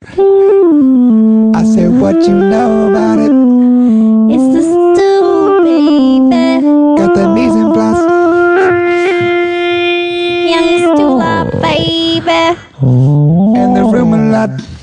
I said, what you know about it? It's the stew, baby. Got the mise en place. Young stew, baby. And the room a lot.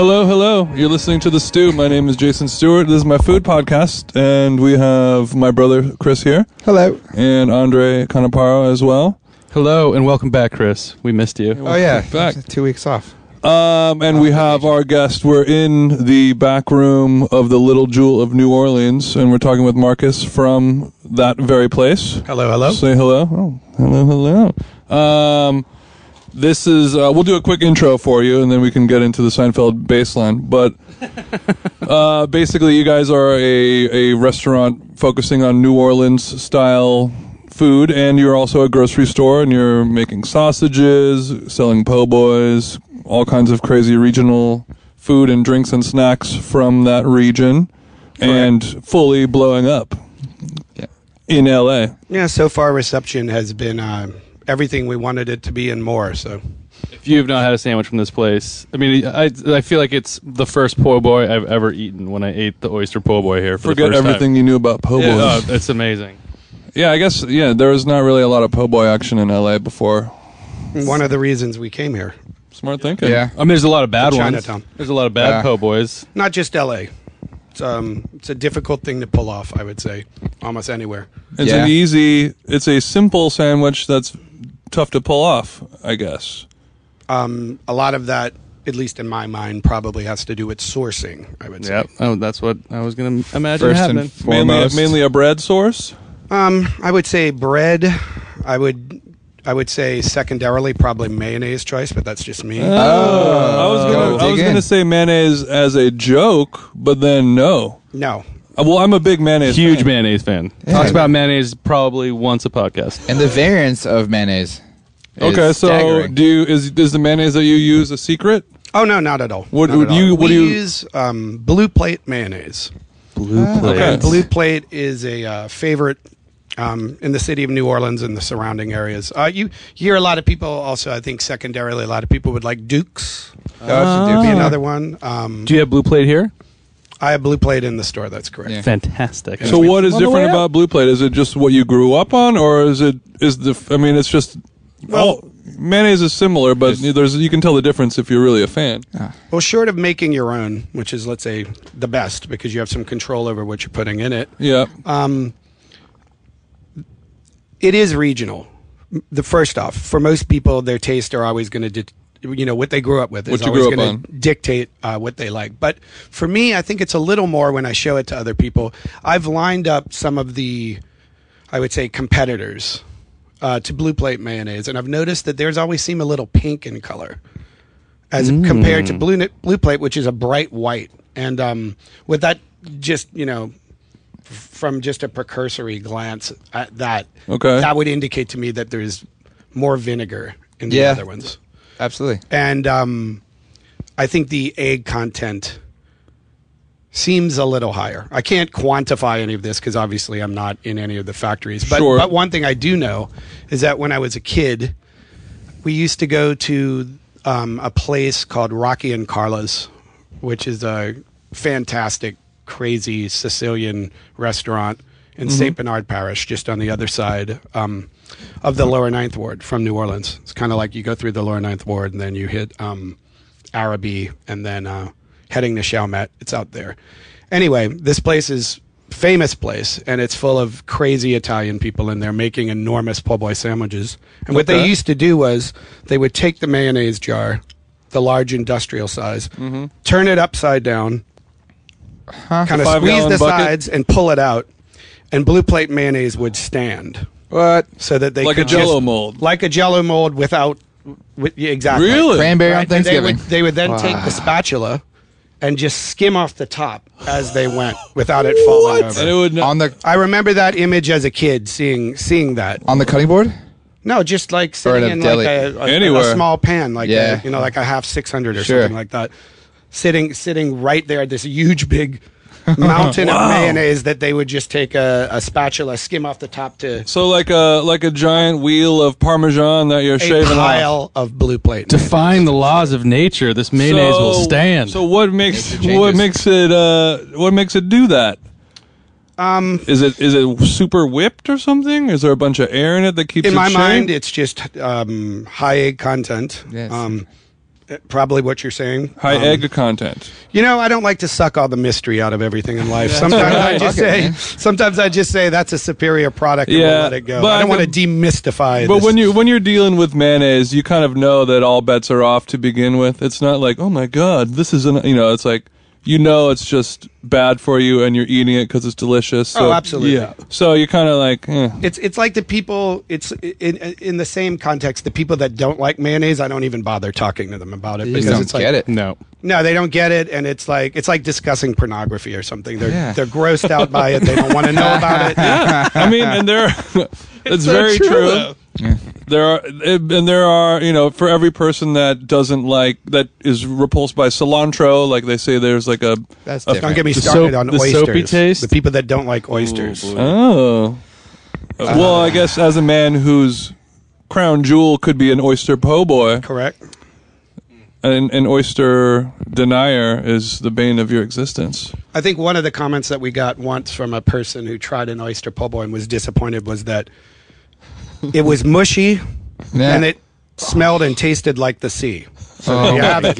Hello, hello. You're listening to The Stew. My name is Jason Stewart. This is my food podcast, and we have my brother Chris here Hello. and Andre Canaparo as well. Hello and welcome back, Chris. We missed you. Oh, yeah. Back. Two weeks off. Um, and we have our guest. We're in the back room of the Little Jewel of New Orleans, and we're talking with Marcus from that very place. Hello, hello. Say hello. Oh, hello, hello. Um, this is. Uh, we'll do a quick intro for you, and then we can get into the Seinfeld baseline. But uh, basically, you guys are a a restaurant focusing on New Orleans style food, and you're also a grocery store, and you're making sausages, selling po' boys, all kinds of crazy regional food and drinks and snacks from that region, and fully blowing up yeah. in LA. Yeah, so far reception has been uh, everything we wanted it to be and more. So If you have not had a sandwich from this place, I mean, I, I feel like it's the first po' boy I've ever eaten when I ate the oyster po' boy here. For the Forget first everything Time. you knew about po' boys. Yeah, oh, it's amazing. Yeah, I guess yeah. There was not really a lot of po' boy action in LA before. one of the reasons we came here, Smart thinking. Yeah. I mean, there's a lot of bad To ones. Chinatown. There's a lot of bad Yeah. po' boys. not just L.A. It's um, it's a difficult thing to pull off. I would say almost anywhere. It's Yeah. an easy. It's a simple sandwich that's tough to pull off. I guess. Um, a lot of that, at least in my mind, probably has to do with sourcing. I would say. Yep. Oh, that's what I was going to imagine First happening. and Mainly, foremost. mainly a bread source. Um, I would say bread. I would. I would say secondarily probably mayonnaise choice, but that's just me. I was gonna. I was in. gonna say mayonnaise as a joke, but then no. no, Well, I'm a big mayonnaise. Huge fan. mayonnaise fan. Yeah. Talks about mayonnaise probably once a podcast. And the variance of mayonnaise. is Okay, so staggering. do you is is the mayonnaise that you use a secret? oh no, not at all. What Not would at all. you- what we do you- use? Um, blue plate mayonnaise. Blue plate. okay. Blue Plate is a uh, favorite um, in the city of New Orleans and the surrounding areas. Uh, you hear a lot of people also, I think, secondarily, a lot of people would like Dukes. Oh, it's a Would be another one. Um, Do you have blue plate here? I have Blue Plate in the store. That's correct. Yeah. Fantastic. So what is On the different about up. Blue Plate? Is it just what you grew up on, or is it is the? I mean, it's just. Well- Well, mayonnaise is similar, but there's you can tell the difference if you're really a fan. Well, short of making your own, which is, let's say, the best because you have some control over what you're putting in it. Yeah. Um, it is regional. The first off, for most people, their tastes are always going to, di- you know, what they grew up with is always going to dictate uh, what they like. But for me, I think it's a little more when I show it to other people. I've lined up some of the, I would say, competitors uh, to Blue Plate mayonnaise, and I've noticed that theirs always seem a little pink in color as compared to blue blue plate which is a bright white and um, with that just you know from just a precursory glance at that Okay. that would indicate to me that there's more vinegar in the Yeah. other ones Absolutely. and um, i think the egg content seems a little higher i can't quantify any of this because obviously i'm not in any of the factories but, Sure. but one thing i do know is that when i was a kid we used to go to um, a place called Rocky and Carlo's, which is a fantastic, crazy Sicilian restaurant in St. Bernard Parish, just on the other side um, of the Lower Ninth Ward from New Orleans. It's kind of like you go through the Lower Ninth Ward and then you hit um, Arabi and then uh, heading to Chalmette. It's out there. Anyway, this place is famous place and it's full of crazy Italian people in there making enormous po' boy sandwiches. And what they used to do was they would take the mayonnaise jar, the large industrial size, turn it upside down, kind of squeeze the bucket? sides and pull it out, and blue plate mayonnaise would stand What? so that they Like a could Jell-O just- mold. like a Jello mold without. With, yeah, exactly. Really? Cranberry on Right, and They Thanksgiving. would, they would then take the spatula and just skim off the top as they went without it falling over. And it would on the I remember that image as a kid, seeing seeing that. on the cutting board. No, just like sitting in a in deli. like a, a, Anywhere. a small pan, like Yeah. a, you know, like a half six hundred or Sure. something like that. Sitting sitting right there, this huge big mountain Wow. of mayonnaise that they would just take a, a spatula, skim off the top to so like a like a giant wheel of parmesan that you're a shaving off. pile of blue plate. Defying the laws of nature, this mayonnaise will stand. So what makes what makes it uh what makes it do that? Um, is it is it super whipped or something? Is there a bunch of air in it that keeps in it my shaved? mind, it's just um, high egg content. Yes. Um, probably what you're saying. high Um, egg content? You know, I don't like to suck all the mystery out of everything in life. Sometimes I just say, man. sometimes I just say that's a superior product and Yeah, we'll let it go. but I don't want to demystify. But this. when you when you're dealing with mayonnaise, you kind of know that all bets are off to begin with. It's not like, oh my god, this is an you know. It's like you know it's just bad for you, and you're eating it because it's delicious. So, Oh, absolutely. Yeah. So you're kind of like, eh. It's it's like the people. It's in in the same context. The people that don't like mayonnaise, I don't even bother talking to them about it They because don't it's like get it. no. no, they don't get it, and it's like it's like discussing pornography or something. They're Yeah. they're grossed out by it. They don't want to know about it. I mean, and there, it's, so very true, true. Though. There are, and there are, you know, for every person that doesn't like, that is repulsed by cilantro, like they say, there's like a, That's a- Don't get me started soap- on the oysters. soapy taste? The people that don't like oysters. Oh. well, I guess as a man whose crown jewel could be an oyster po' boy, Correct. an, an oyster denier is the bane of your existence. I think one of the comments that we got once from a person who tried an oyster po' boy and was disappointed was that it was mushy Yeah. and it smelled and tasted like the sea. So there you have it.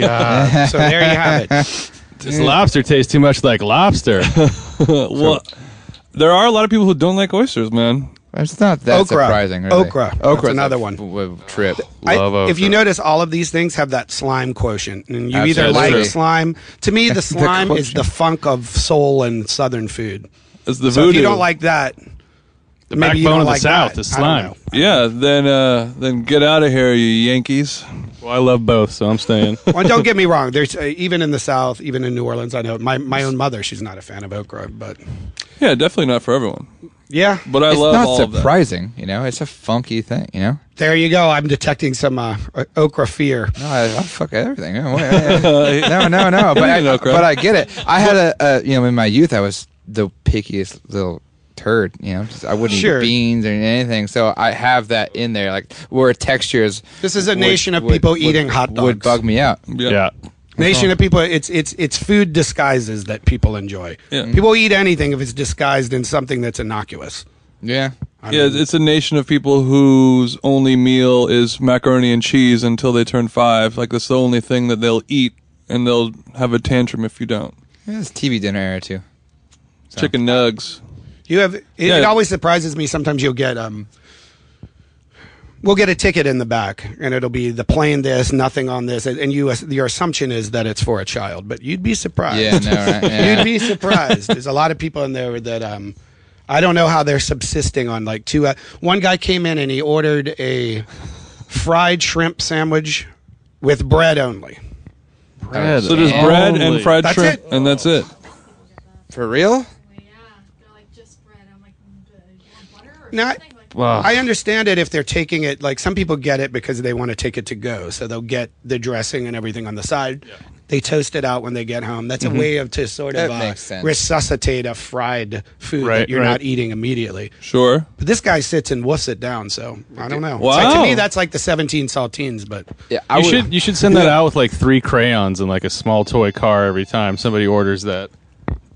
So there you have it. This lobster tastes too much like lobster. well, there are a lot of people who don't like oysters, man. It's not that Okra. surprising. Really. Okra. That's Okra. another one. trip. I- Love if you notice, all of these things have that slime quotient, and you either like slime. To me, the slime is the funk of soul and southern food. It's the So voodoo. if you don't like that, The maybe you backbone don't of the like South that. is slime. yeah, then uh, then get out of here, you Yankees. Well, I love both, so I'm staying. well, don't get me wrong. There's uh, even in the South, even in New Orleans. I know my my own mother. She's not a fan of okra, but Yeah, definitely not for everyone. yeah. But I It's love not all of that. surprising. You know, it's a funky thing. You know. There you go. I'm detecting some uh, okra fear. No, I, I fuck everything. No, wait, no, no, no. But I, You know, Chris. but I get it. I had a, a, you know, in my youth, I was the pickiest little turd. You know, just, I wouldn't Sure. eat beans or anything. So I have that in there, like where textures. This is a would- nation of would- people would- eating hot dogs. Would bug me out. yeah. Nation of people. It's it's it's food disguises that people enjoy. Yeah. People eat anything if it's disguised in something that's innocuous. Yeah. I Yeah, mean, it's a nation of people whose only meal is macaroni and cheese until they turn five. Like that's the only thing that they'll eat, and they'll have a tantrum if you don't. yeah it's TV dinner era too. So. Chicken nugs. You have. It, Yeah. it always surprises me. Sometimes you'll get um. We'll get a ticket in the back, and it'll be the plain this, nothing on this, and and you your assumption is that it's for a child, but you'd be surprised. Yeah, no, right? Yeah. You'd be surprised. There's a lot of people in there that um, I don't know how they're subsisting on like two. Uh, one guy came in and he ordered a fried shrimp sandwich with bread only. Bread So there's bread and fried That's shrimp, it? and that's it. For real? Yeah, they're like just bread. I'm like, "Mm, uh, you want butter or Now, something? Like, Wow. I understand it if they're taking it like some people get it because they want to take it to go, so they'll get the dressing and everything on the side. They toast it out when they get home. That's a way of to sort of uh, resuscitate a fried food Right, that you're right. not eating immediately. Sure. But this guy sits and woofs it down, so I don't know. Wow. like, to me, that's like the 17 saltines, but Yeah, I You would. should you should send that out with like three crayons and like a small toy car every time somebody orders that.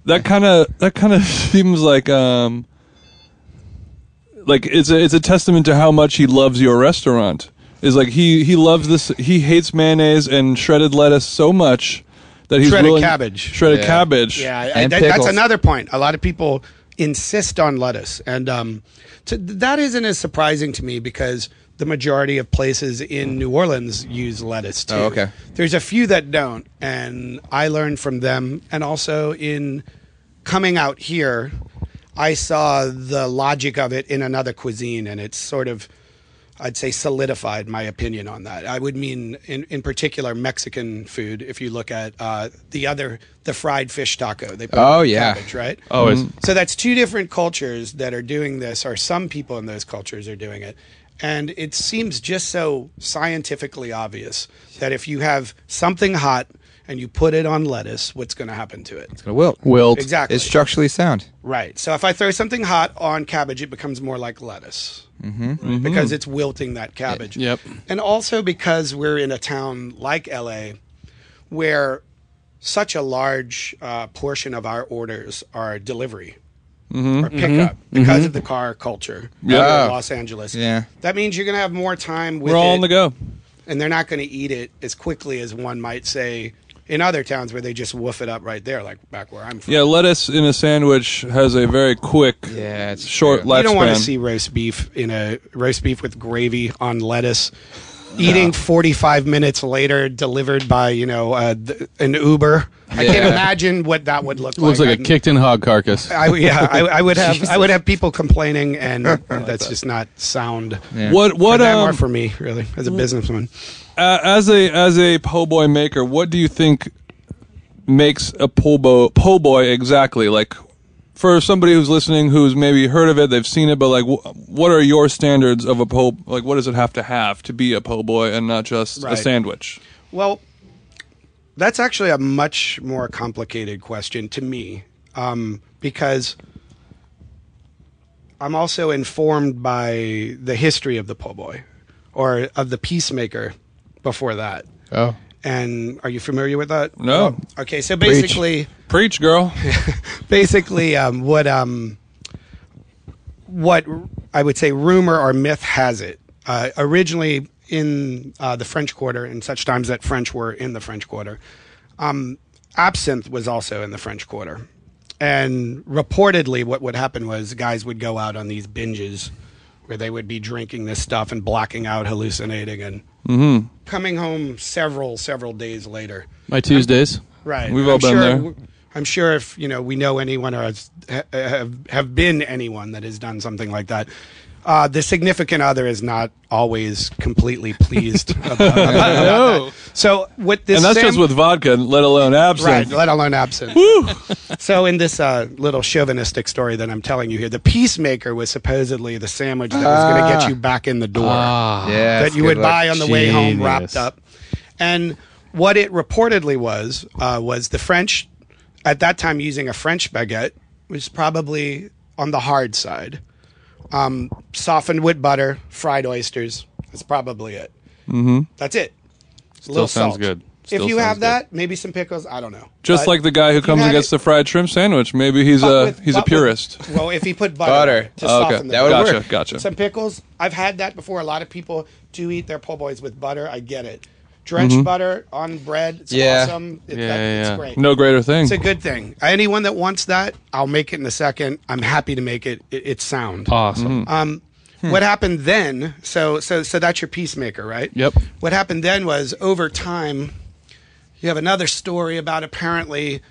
That kind of that kind of seems like um like it's a it's a testament to how much he loves your restaurant. Is like he he loves this. He hates mayonnaise and shredded lettuce so much that he's Shredded willing, cabbage. Shredded Yeah. cabbage. Yeah, I, And that, that's another point. A lot of people insist on lettuce, and um, to, that isn't as surprising to me because the majority of places in New Orleans use lettuce too. Oh, okay. There's a few that don't, and I learned from them, and also in coming out here, I saw the logic of it in another cuisine, and it's sort of, I'd say, solidified my opinion on that. I would mean, in, in particular, Mexican food. If you look at uh, the other, the fried fish taco, they put Oh, yeah. cabbage, right? Always. So that's two different cultures that are doing this, or some people in those cultures are doing it. And it seems just so scientifically obvious that if you have something hot and you put it on lettuce, what's going to happen to it? It's gonna wilt. Wilt. Exactly. It's structurally sound. Right. So if I throw something hot on cabbage, it becomes more like lettuce mm-hmm. because it's wilting that cabbage. Yep. And also because we're in a town like LA where such a large uh, portion of our orders are delivery or pickup because of the car culture Yeah. in Los Angeles. Yeah. That means you're going to have more time with We're all it, on the go. and they're not going to eat it as quickly as one might say in other towns where they just woof it up right there, like back where I'm from. Yeah, lettuce in a sandwich has a very quick, Yeah, it's short true. lifespan. You don't want to see roast beef in a roast beef with gravy on lettuce. Eating 45 minutes later, delivered by you know uh, th- an Uber. I can't imagine what that would look like. Looks like. like a I'm- kicked-in hog carcass. I, yeah, I, I would have I would have people complaining, and that's just not sound. Yeah. What For what them or um, for me, really, as a businessman. uh, as a as a po' boy maker, what do you think makes a po' boy po' boy exactly? Like for somebody who's listening, who's maybe heard of it, they've seen it, but like, wh- what are your standards of a po? Like, what does it have to have to be a po' boy and not just a Right. sandwich? Well, that's actually a much more complicated question to me um, because I'm also informed by the history of the po' boy or of the peacemaker before that. Oh. And are you familiar with that? No. Okay, so basically, Preach, girl. basically, um, what um, what I would say rumor or myth has it. Uh, originally in uh, the French Quarter, in such times that French were in the French Quarter, um, absinthe was also in the French Quarter. And reportedly, what would happen was guys would go out on these binges where they would be drinking this stuff and blacking out, hallucinating, and coming home several, several days later. My Tuesdays. Right. We've all I'm been sure, there. I'm sure if you know we know anyone or has, ha- have have been anyone that has done something like that, uh, the significant other is not always completely pleased about, about that. So what this and that's Sam- just with vodka, let alone absinthe. Right, let alone absinthe. so in this uh, little chauvinistic story that I'm telling you here, the peacemaker was supposedly the sandwich that was going to get you back in the door Ah. Yeah. that you would buy on the way home wrapped up. And what it reportedly was uh, was the French at that time using a French baguette was probably on the hard side. Um, softened with butter, fried oysters. That's probably it. Mm-hmm. That's it. A little sounds salt. good. if you sounds have good. that, maybe some pickles. I don't know. Just But like the guy who comes and gets it- the fried shrimp sandwich. Maybe he's a with- he's a but with- purist. well, if he put butter, Butter. to Oh, okay, soften the That would butter. gotcha, work. gotcha. Some pickles. I've had that before. A lot of people do eat their po' boys with butter. I get it. Drenched butter on bread. It's Yeah. awesome. It, Yeah, that- yeah, It's yeah. great. No greater thing. It's a good thing. Anyone that wants that, I'll make it in a second. I'm happy to make it. it it's sound. Awesome. Um, What happened then? So, so, so that's your peacemaker, right? Yep. What happened then was over time, you have another story about apparently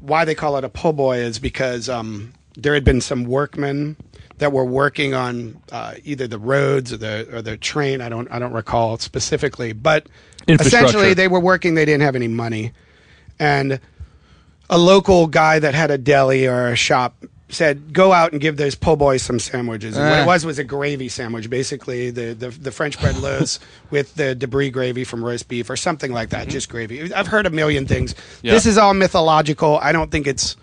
why they call it a po' boy is because um, there had been some workmen that were working on uh, either the roads or the or the train. I don't I don't recall specifically, but essentially they were working. They didn't have any money, and a local guy that had a deli or a shop said, "Go out and give those po' boys some sandwiches." And what it was was a gravy sandwich, basically the the, the French bread loaves with the debris gravy from roast beef or something like that, just gravy. I've heard a million things. Yeah. This is all mythological. I don't think it's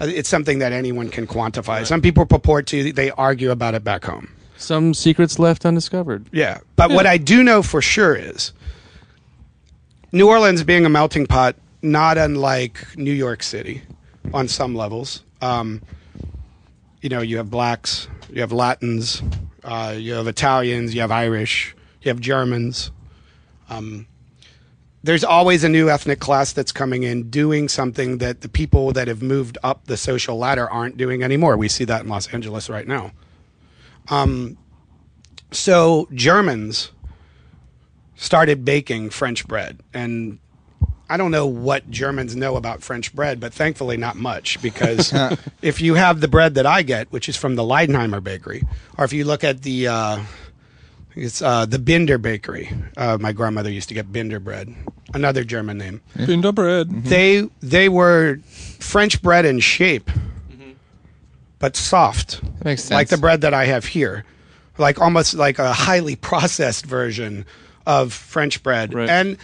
it's something that anyone can quantify. Some people purport to. They argue about it back home. Some secrets left undiscovered. Yeah. But what I do know for sure is New Orleans being a melting pot, not unlike New York City on some levels. Um, you know, you have blacks, you have Latins, uh, you have Italians, you have Irish, you have Germans. Um, there's always a new ethnic class that's coming in doing something that the people that have moved up the social ladder aren't doing anymore. We see that in Los Angeles right now. Um, so Germans started baking French bread, and I don't know what Germans know about French bread, but thankfully not much because if you have the bread that I get, which is from the Leidenheimer Bakery, or if you look at the uh, it's uh, the Binder Bakery, uh, my grandmother used to get Binder bread, another German name. Binder bread. They they were French bread in shape, but soft, That makes sense. like the bread that I have here, like almost like a highly processed version of French bread. Right. And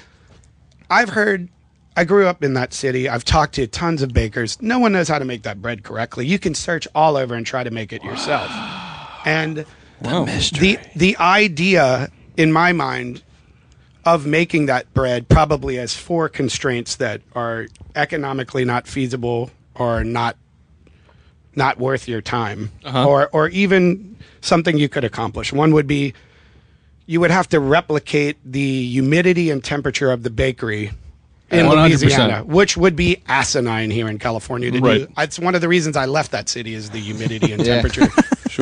I've heard. I grew up in that city. I've talked to tons of bakers. No one knows how to make that bread correctly. You can search all over and try to make it yourself. And the the idea in my mind of making that bread probably has four constraints that are economically not feasible or not not worth your time or or even something you could accomplish. One would be you would have to replicate the humidity and temperature of the bakery in 100%. Louisiana, which would be asinine here in California to Right. do. It's one of the reasons I left that city is the humidity and temperature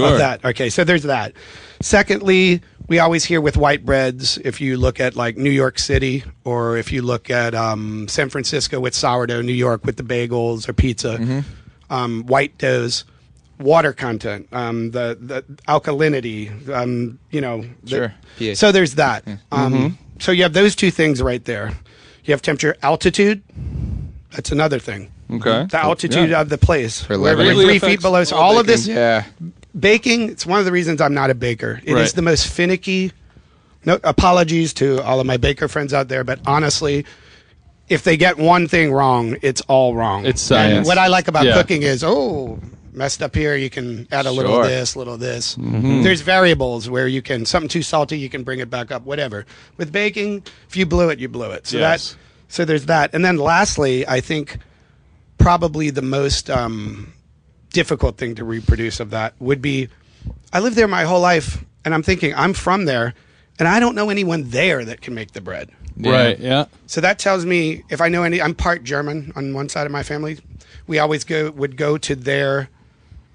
Sure. of that. Okay, so there's that. Secondly, we always hear with white breads, if you look at like New York City or if you look at um, San Francisco with sourdough, New York with the bagels or pizza, Mm-hmm. um, white doughs, water content, um, the, the alkalinity, um, you know. the- Sure. pH. so there's that. Um, Mm-hmm. So you have those two things right there. You have temperature, altitude. That's another thing. Okay. The altitude Yeah. of the place. For We're, we're living. three feet below. So all all of this yeah. Baking it's one of the reasons i'm not a baker It is Right. the most finicky no apologies to all of my baker friends out there but honestly if they get one thing wrong it's all wrong It's And science. what i like about Yeah. cooking is oh messed up here you can add a little Sure. this little this there's variables where you can something too salty you can bring it back up whatever with baking if you blew it you blew it so Yes. that so there's that and then lastly i think probably the most um, difficult thing to reproduce of that would be I lived there my whole life and I'm thinking I'm from there and I don't know anyone there that can make the bread. Right. Yeah. So that tells me if I know any I'm part German on one side of my family. We always go would go to their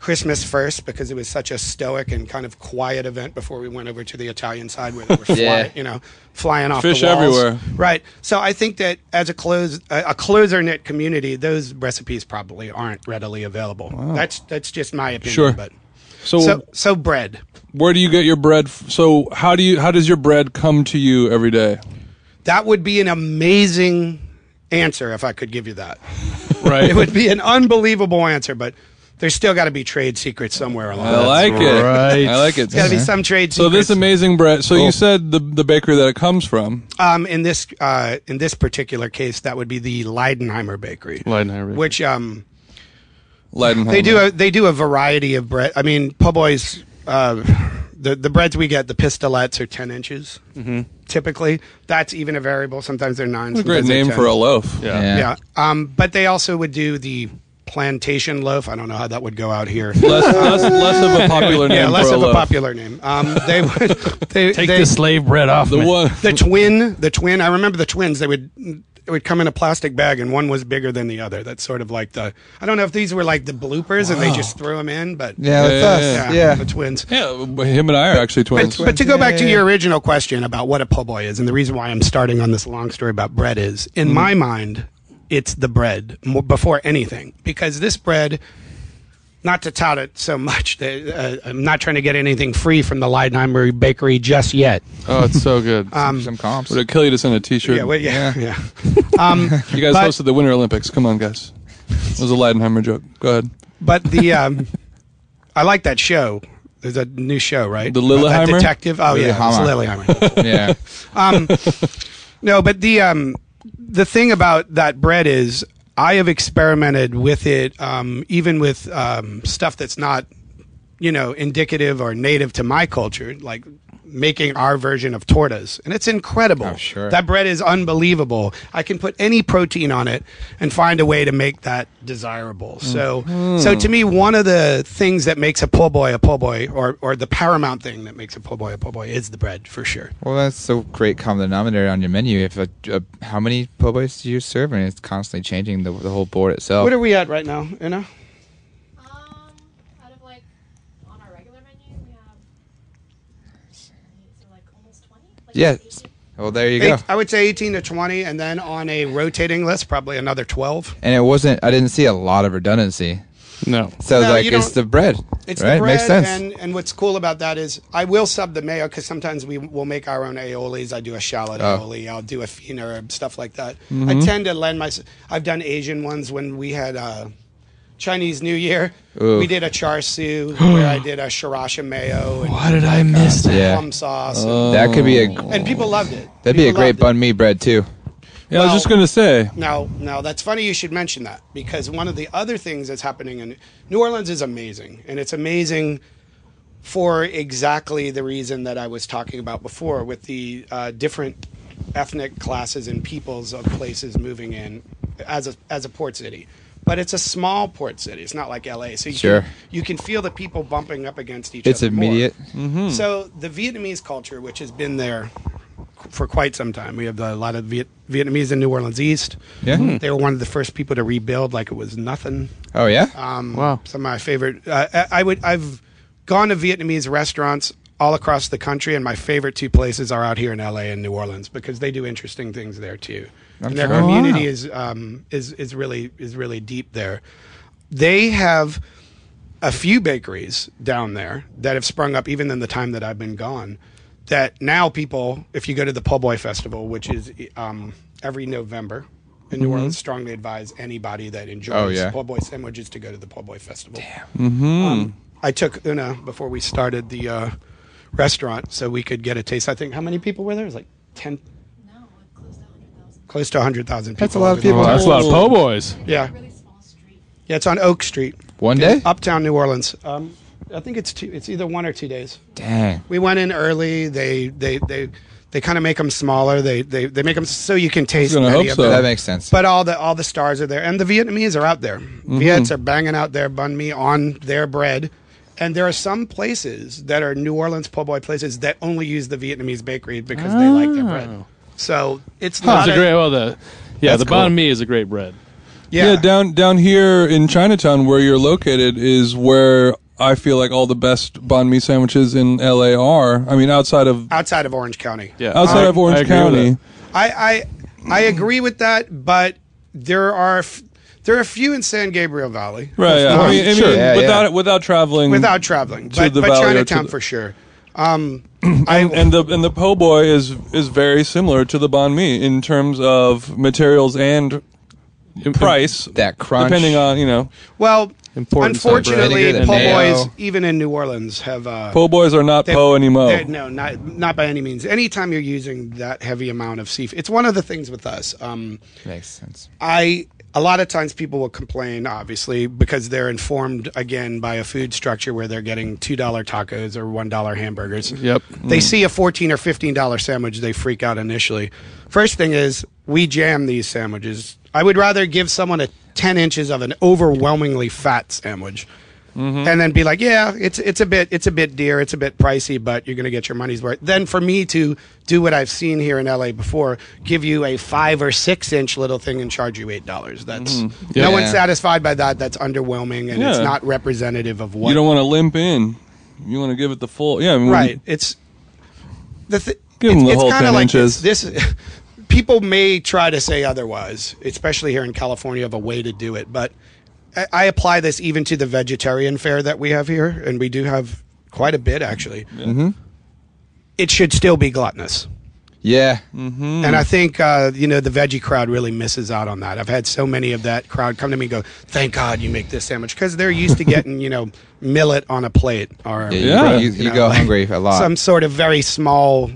Christmas first because it was such a stoic and kind of quiet event before we went over to the Italian side where they were fly, Yeah. you know, flying off Fish the walls. everywhere. Right. So I think that as a close a, a closer knit community, those recipes probably aren't readily available. That's that's just my opinion. Sure. But So, so so bread. where do you get your bread? f- So how do you how does your bread come to you every day? That would be an amazing answer if I could give you that. Right. It would be an unbelievable answer, but there's still got to be trade secrets somewhere along. I the way. like it. right. I like it. There's got to be some trade secrets. So this amazing bread. So you said the the bakery that it comes from. um, in this uh, in this particular case, that would be the Leidenheimer Bakery, Leidenheimer Bakery. which um, Leidenheimer. they do a they do a variety of bread. I mean, po' boys. Uh, the the breads we get, the pistolets are ten inches. Typically, that's even a variable. Sometimes they're nine. What a great name for a loaf. Yeah. Yeah. Yeah. Um, but they also would do the plantation loaf. I don't know how that would go out here. Less, less, less of a popular name yeah, less for a of loaf. a popular name. Um, they would they, Take they, the slave bread off. The one. the twin the twin. I remember the twins. They would it would come in a plastic bag, and one was bigger than the other. That's sort of like the. I don't know if these were like the bloopers, and they just threw them in, but Yeah, that's Yeah, us. yeah, Yeah. the twins. Yeah, but him and I are actually twins. But, but to go back to Yeah. your original question about what a po' boy is, and the reason why I'm starting on this long story about bread is, in Mm-hmm. my mind, it's the bread before anything, because this bread. Not to tout it so much, that, uh, I'm not trying to get anything free from the Leidenheimer Bakery just yet. Oh, it's so good. Some comps. Would it kill you to send a T-shirt? Yeah, well, yeah, yeah. you guys but- hosted the Winter Olympics. Come on, guys. It was a Leidenheimer joke. Go ahead. But the um, I like that show. There's a new show, right? The About Lillehammer? detective. Oh yeah, it's Lillehammer. Lillehammer. yeah. um, no, but the um, the thing about that bread is I have experimented with it, um, even with um, stuff that's not, you know, indicative or native to my culture, like making our version of tortas, and it's incredible. Oh, sure. That bread is unbelievable. I can put any protein on it and find a way to make that desirable. So, mm-hmm. so to me, one of the things that makes a po' boy a po' boy, or or the paramount thing that makes a po' boy a po' boy, is the bread for sure. Well, that's so great common denominator on your menu. If a, a, how many po' boys do you serve, and it's constantly changing the, the whole board itself. What are we at right now? You know. Um, out of like on our regular menu, we have so like almost twenty. Like Yeah. 18. Well, there you go. Eight, I would say 18 to 20, and then on a rotating list, probably another 12. And it wasn't. I didn't see a lot of redundancy. No. So No, like it's the bread. It's right? the bread, Makes sense. and and what's cool about that is I will sub the mayo because sometimes we will make our own aiolis. I do a shallot Oh. aioli. I'll do a fina or stuff like that. Mm-hmm. I tend to lend my. I've done Asian ones when we had uh, Chinese New Year. Ooh. We did a char siu where I did a sriracha mayo. And Why did I miss that? Yeah. Plum sauce. and, that could be a. and people loved it. That'd be a People great loved it. banh mi bread too. Yeah, I was Well- just gonna say. Now, now that's funny you should mention that because one of the other things that's happening in New Orleans is amazing, and it's amazing for exactly the reason that I was talking about before, with the uh, different ethnic classes and peoples of places moving in as a as a port city. But it's a small port city. It's not like LA, so you Sure. can, you can feel the people bumping up against each It's other. more. immediate. So the Vietnamese culture, which has been there for quite some time, we have a lot of Viet- Vietnamese in New Orleans East. Yeah. They were one of the first people to rebuild like it was nothing. Oh yeah. Um, Wow. Some of my favorite. Uh, I I would. I've gone to Vietnamese restaurants all across the country, and my favorite two places are out here in LA and New Orleans because they do interesting things there too. I their community wow. is um, is is really is really deep there. They have a few bakeries down there that have sprung up even in the time that I've been gone. That now people, if you go to the Po' Boy Festival, which is um, every November in New mm-hmm. Orleans, strongly advise anybody that enjoys oh, yeah. Po' Boy sandwiches to go to the Po' Boy Festival. Mm-hmm. Um, I took Una before we started the uh, restaurant so we could get a taste. I think how many people were there? It was like 10, close to hundred thousand people. That's a lot of people. Well, entire- that's a lot of po' boys. Yeah, Really small street. yeah. It's on Oak Street, One day. uptown New Orleans. Um, I think it's two, it's either one or two days. Dang. We went in early. They they they they kind of make them smaller. They they they make them so you can taste gonna many hope of so. them. That makes sense. But all the all the stars are there, and the Vietnamese are out there. Mm-hmm. Viets are banging out their banh mi on their bread, and there are some places that are New Orleans po' boy places that only use the Vietnamese bakery because they like their bread. So it's It's not a great. Well, the yeah, the cool. banh mi is a great bread. yeah. Yeah. down down here in Chinatown, where you're located, is where I feel like all the best banh mi sandwiches in LA are. I mean, outside of outside of Orange County. Yeah. outside I- of Orange I County. I I I agree with that, but there are f- there are a few in San Gabriel Valley. Right. Yeah. I mean, I Sure. mean Yeah, without yeah. without traveling without traveling, To but, the but valley to Chinatown the- for sure. Um, I and the and the po' boy is is very similar to the banh mi in terms of materials and price, That crunch. depending on you know. well, Important unfortunately, po' boys even in New Orleans have uh, Po' boys are not they- po anymore. they're- No, not not by any means. Anytime you're using that heavy amount of seafood, it's one of the things with us. Um, Makes sense. I a lot of times people will complain, obviously, because they're informed again by a food structure where they're getting two dollar tacos or one dollar hamburgers. Yep. They mm. see a fourteen or fifteen dollar sandwich, they freak out initially. First thing is we jam these sandwiches. I would rather give someone a ten inches of an overwhelmingly fat sandwich. Mm-hmm. And then be like, yeah, it's it's a bit it's a bit dear, it's a bit pricey, but you're going to get your money's worth. Then for me to do what I've seen here in LA before, give you a five or six inch little thing and charge you eight dollars. That's mm-hmm. no Yeah. one's satisfied by that. That's underwhelming and it's not representative of what you don't want to limp in. You want to give it the full. Yeah. I mean, right it's the th- Give it's, the it's whole 10 like inches. this, this people may try to say otherwise especially here in california of a way to do it but I, I apply this even to the vegetarian fare that we have here and we do have quite a bit actually mm-hmm. it should still be gluttonous Yeah. and I think uh, you know the veggie crowd really misses out on that. I've had so many of that crowd come to me and go, "Thank God you make this sandwich," because they're used to getting you know millet on a plate or Yeah. You, Yeah. you, you know, go like hungry a lot. some sort of very small,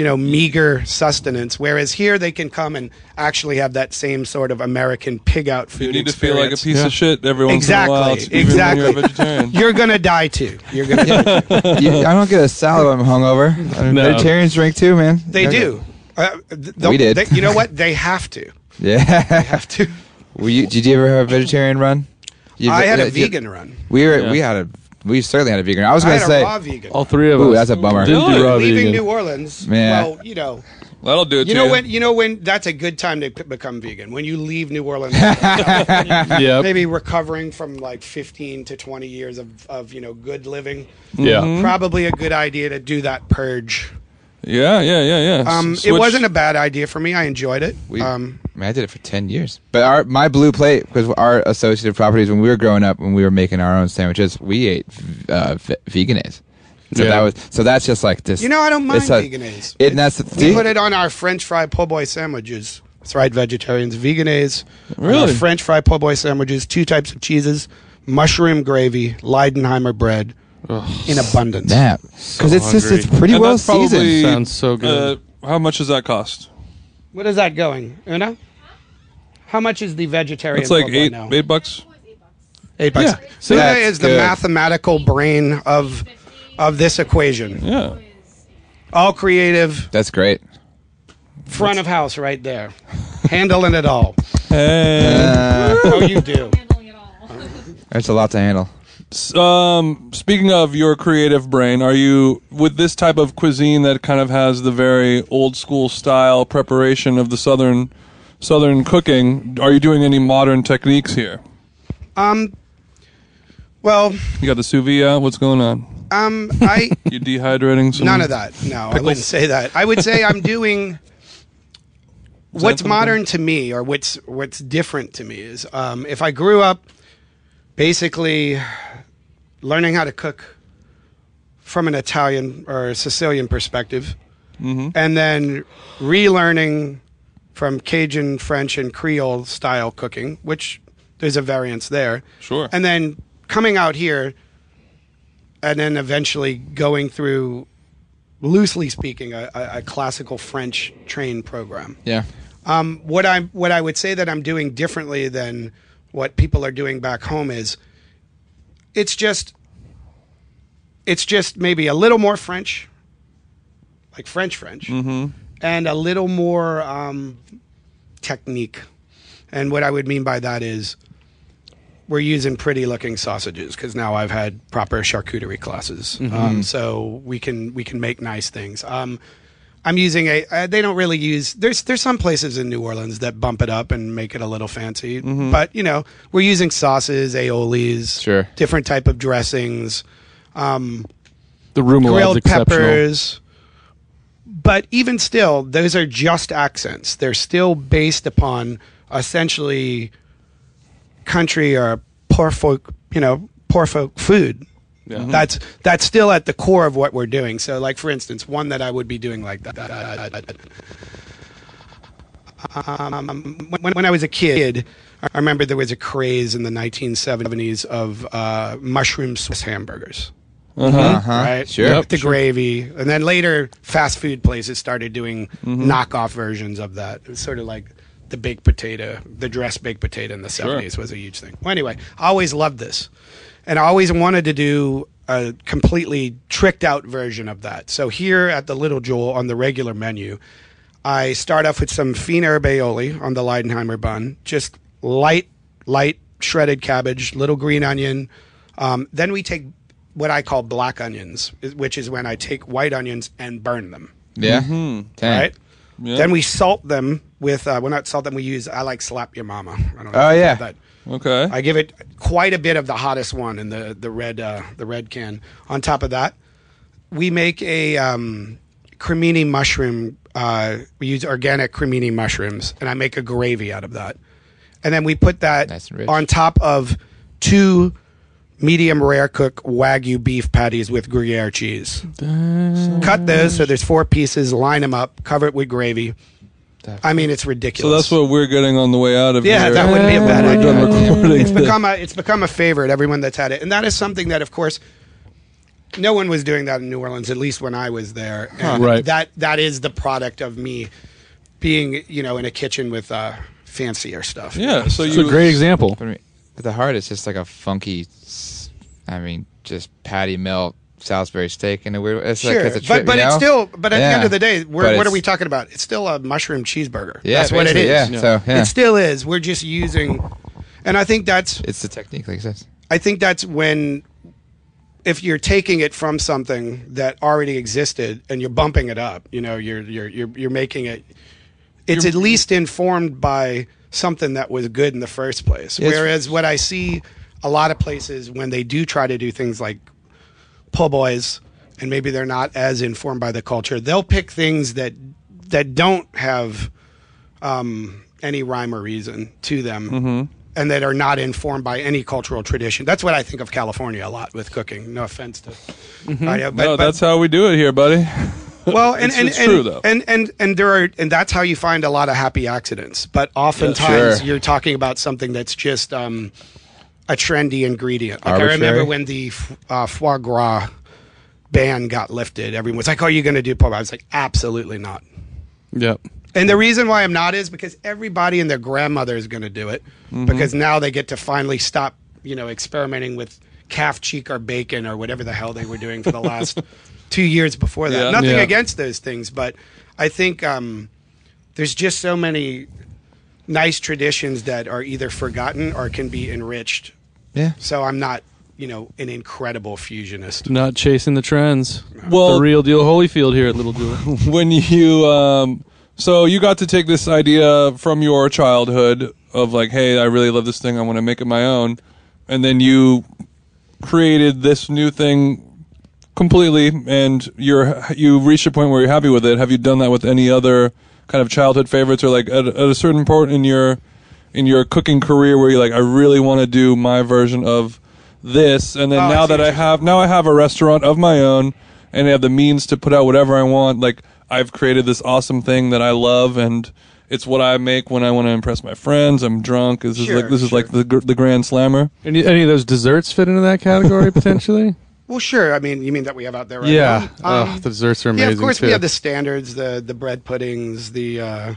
you know, meager sustenance. Whereas here they can come and actually have that same sort of American pig out food. You need to feel like a experience. piece of shit every once Exactly, in a while. even exactly. You're a vegetarian. You're gonna die too. You're gonna. die too. You- I don't get a salad when I'm hungover. I mean, No. Vegetarians drink too, man. They Okay. do. Uh, We did. they- you know what? They have to. Yeah. Have to. Were you, did you ever have a vegetarian run? You- I had a uh, you- vegan run. We were. Yeah. We had a. We certainly had a vegan. I was I gonna had say. a raw vegan. All three of Ooh, us. that's a bummer. Didn't do raw Leaving vegan. New Orleans. Yeah. Well, you know, That'll do it. you to know when you know when that's a good time to p- become vegan when you leave New Orleans. Yep. maybe recovering from like 15 to 20 years of, of you know good living Yeah. probably a good idea to do that purge Yeah, yeah, yeah, yeah. Um, it switch- wasn't a bad idea for me. I enjoyed it. We, um, I mean, I did it for ten years. But our my blue plate because our associative properties when we were growing up when we were making our own sandwiches, we ate uh, v- veganese. So Yeah. that was so that's just like this. you know, I don't mind it's a- veganese. It, and that's the we put it on our French fry po' boy sandwiches. That's right, vegetarians, veganese. on our Really? French fry po' boy sandwiches, two types of cheeses, mushroom gravy, Leidenheimer bread, in abundance. Damn, because it's just it's pretty And well that's probably- seasoned. Sounds so good. Uh, how much does that cost? What is that going? Una? How much is the vegetarian? It's like po' eight now? eight bucks. Eight bucks. Yeah. So that That's is the good. mathematical brain of of this equation. Yeah. All creative, That's great. front of house right there, handling it all. Hey. Uh, Oh, you do. Handling it all. there's a lot to handle. Um, speaking of your creative brain, are you with this type of cuisine that kind of has the very old school style preparation of the southern southern cooking? Are you doing any modern techniques here? Um. Well, You got the sous vide out? What's going on? um, I You dehydrating some? none of that. No, I wouldn't say that. I would say I'm doing. What's modern to me, or what's what's different to me, is um, if I grew up basically learning how to cook from an Italian or Sicilian perspective, and then relearning from Cajun, French, and Creole style cooking, which there's a variance there. Sure. And then coming out here, and then eventually going through, loosely speaking, a, a, a classical French train program Yeah. um, what I what I would say that I'm doing differently than what people are doing back home is it's just it's just maybe a little more French, like French French, and a little more um, technique. And what I would mean by that is we're using pretty looking sausages because now I've had proper charcuterie classes, um, so we can we can make nice things. Um, I'm using a. Uh, they don't really use. There's there's some places in New Orleans that bump it up and make it a little fancy, but you know we're using sauces, aiolis, Sure. different type of dressings, um, the room grilled peppers. But even still, those are just accents. They're still based upon essentially country or poor folk, you know, poor folk food. That's that's still at the core of what we're doing. So, like for instance, one that I would be doing like that. Um, when, when I was a kid, I remember there was a craze in the 1970s of uh, mushroom Swiss hamburgers Uh-huh. right? Sure. With the gravy, and then later fast food places started doing knockoff versions of that. It was sort of like the baked potato, the dressed baked potato in the seventies was a huge thing. Well, anyway, I always loved this, and I always wanted to do a completely tricked out version of that. So here at the Little Jewel on the regular menu, I start off with some fine herb aioli on the Leidenheimer bun, just light, light shredded cabbage, little green onion. Um, then we take what I call black onions, which is when I take white onions and burn them. Yeah. Mm-hmm. Right. Yeah. Then we salt them with. Uh, well, not salt them. We use. I like slap your mama. I don't know. Oh, if yeah. That. Okay. I give it quite a bit of the hottest one in the the red uh, the red can. On top of that, we make a um, cremini mushroom. Uh, we use organic cremini mushrooms, and I make a gravy out of that. And then we put that Nice on top of two medium rare cook wagyu beef patties with Gruyere cheese. Cut those so there's four pieces. Line them up. Cover it with gravy. I mean, it's ridiculous. so that's what we're getting on the way out of Yeah, here. Yeah, that wouldn't be a bad idea. done recording. It's become a it's become a favorite. Everyone that's had it, and that is something that, of course, no one was doing that in New Orleans. At least when I was there, and Right. That that is the product of me being, you know, in a kitchen with uh, fancier stuff. yeah. So It's you a great example. But at the heart, it's just like a funky, I mean, just patty melt Salisbury steak in a weird. It's Sure, like it's a trip, but but you it's still. But at the end of the day, we're, what are we talking about? It's still a mushroom cheeseburger. Yeah, that's what it is. basically, is. Yeah. So yeah, It still is. We're just using, and I think that's it's the technique, like I. I think that's when if you're taking it from something that already existed and you're bumping it up, you know, you're you're you're, you're making it it's at least informed by something that was good in the first place. Whereas what I see a lot of places when they do try to do things like po' boys and maybe they're not as informed by the culture, they'll pick things that that don't have um, any rhyme or reason to them. Mm-hmm. And that are not informed by any cultural tradition. That's what I think of California a lot with cooking. No offense to, I know, but- no, but- that's how we do it here, buddy. well, and It's- and, it's and, true, though. and and and there are and that's how you find a lot of happy accidents. But oftentimes Sure. you're talking about something that's just um, a trendy ingredient. Like I remember when the uh, foie gras ban got lifted, everyone was like, "Oh, you're going to do pork?" I was like, "Absolutely not." Yep. And the reason why I'm not is because everybody and their grandmother is going to do it Mm-hmm. because now they get to finally stop, you know, experimenting with calf cheek or bacon or whatever the hell they were doing for the last two years before that. Yeah. Nothing Yeah. against those things, but I think um, there's just so many nice traditions that are either forgotten or can be enriched. Yeah. So I'm not, you know, an incredible fusionist. Not chasing the trends. Well- the real deal Holyfield here at Little Jewel. when you um so you got to take this idea from your childhood of like hey i really love this thing i want to make it my own and then you created this new thing completely and you're you reached a point where you're happy with it have you done that with any other kind of childhood favorites or like at, at a certain point in your in your cooking career where you're like i really want to do my version of this and then Oh, I now see that what i you're have now i have a restaurant of my own and I have the means to put out whatever I want. Like I've created this awesome thing that I love, and it's what I make when I want to impress my friends. I'm drunk. This is like this is sure. like the gr- the grand slammer. any, any of those desserts fit into that category potentially? Well, sure. I mean, you mean that we have out there right yeah. now? Um, Ugh, the desserts are amazing Yeah, of course too. we have the standards, the the bread puddings, the uh,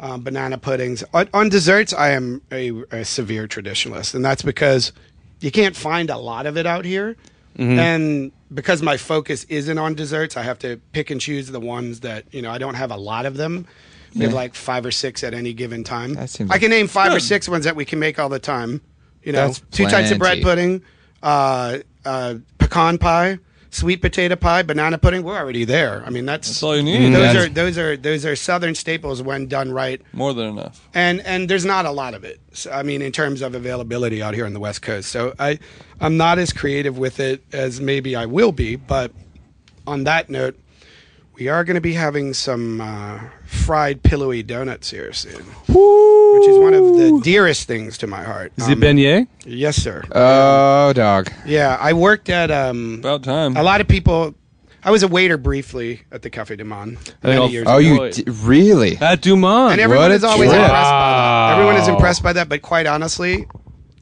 um, banana puddings. On, on desserts, I am a, a severe traditionalist, and that's because you can't find a lot of it out here. Mm-hmm. And because my focus isn't on desserts, I have to pick and choose the ones that you know I don't have a lot of them. We have like five or six at any given time. I can name five or six ones that we can make all the time. You know, two types of bread pudding, uh, uh, pecan pie, sweet potato pie, banana pudding. We're already there. I mean, that's, That's all you need. those are those are those are southern staples when done right, More than enough. and and there's not a lot of it. So, I mean, in terms of availability out here on the West Coast. So I I'm not as creative with it as maybe I will be. But on that note, we are going to be having some uh, fried pillowy donuts here soon, which is one of the dearest things to my heart. Is it Um, beignet? Yes, sir. Oh, dog. Yeah, I worked at um, About time. a lot of people. I was a waiter briefly at the Cafe du Monde many I'll- years Oh, ago. you d- really? At Du Monde. and everyone What a is always trip. impressed by that. Everyone is impressed by that, but quite honestly,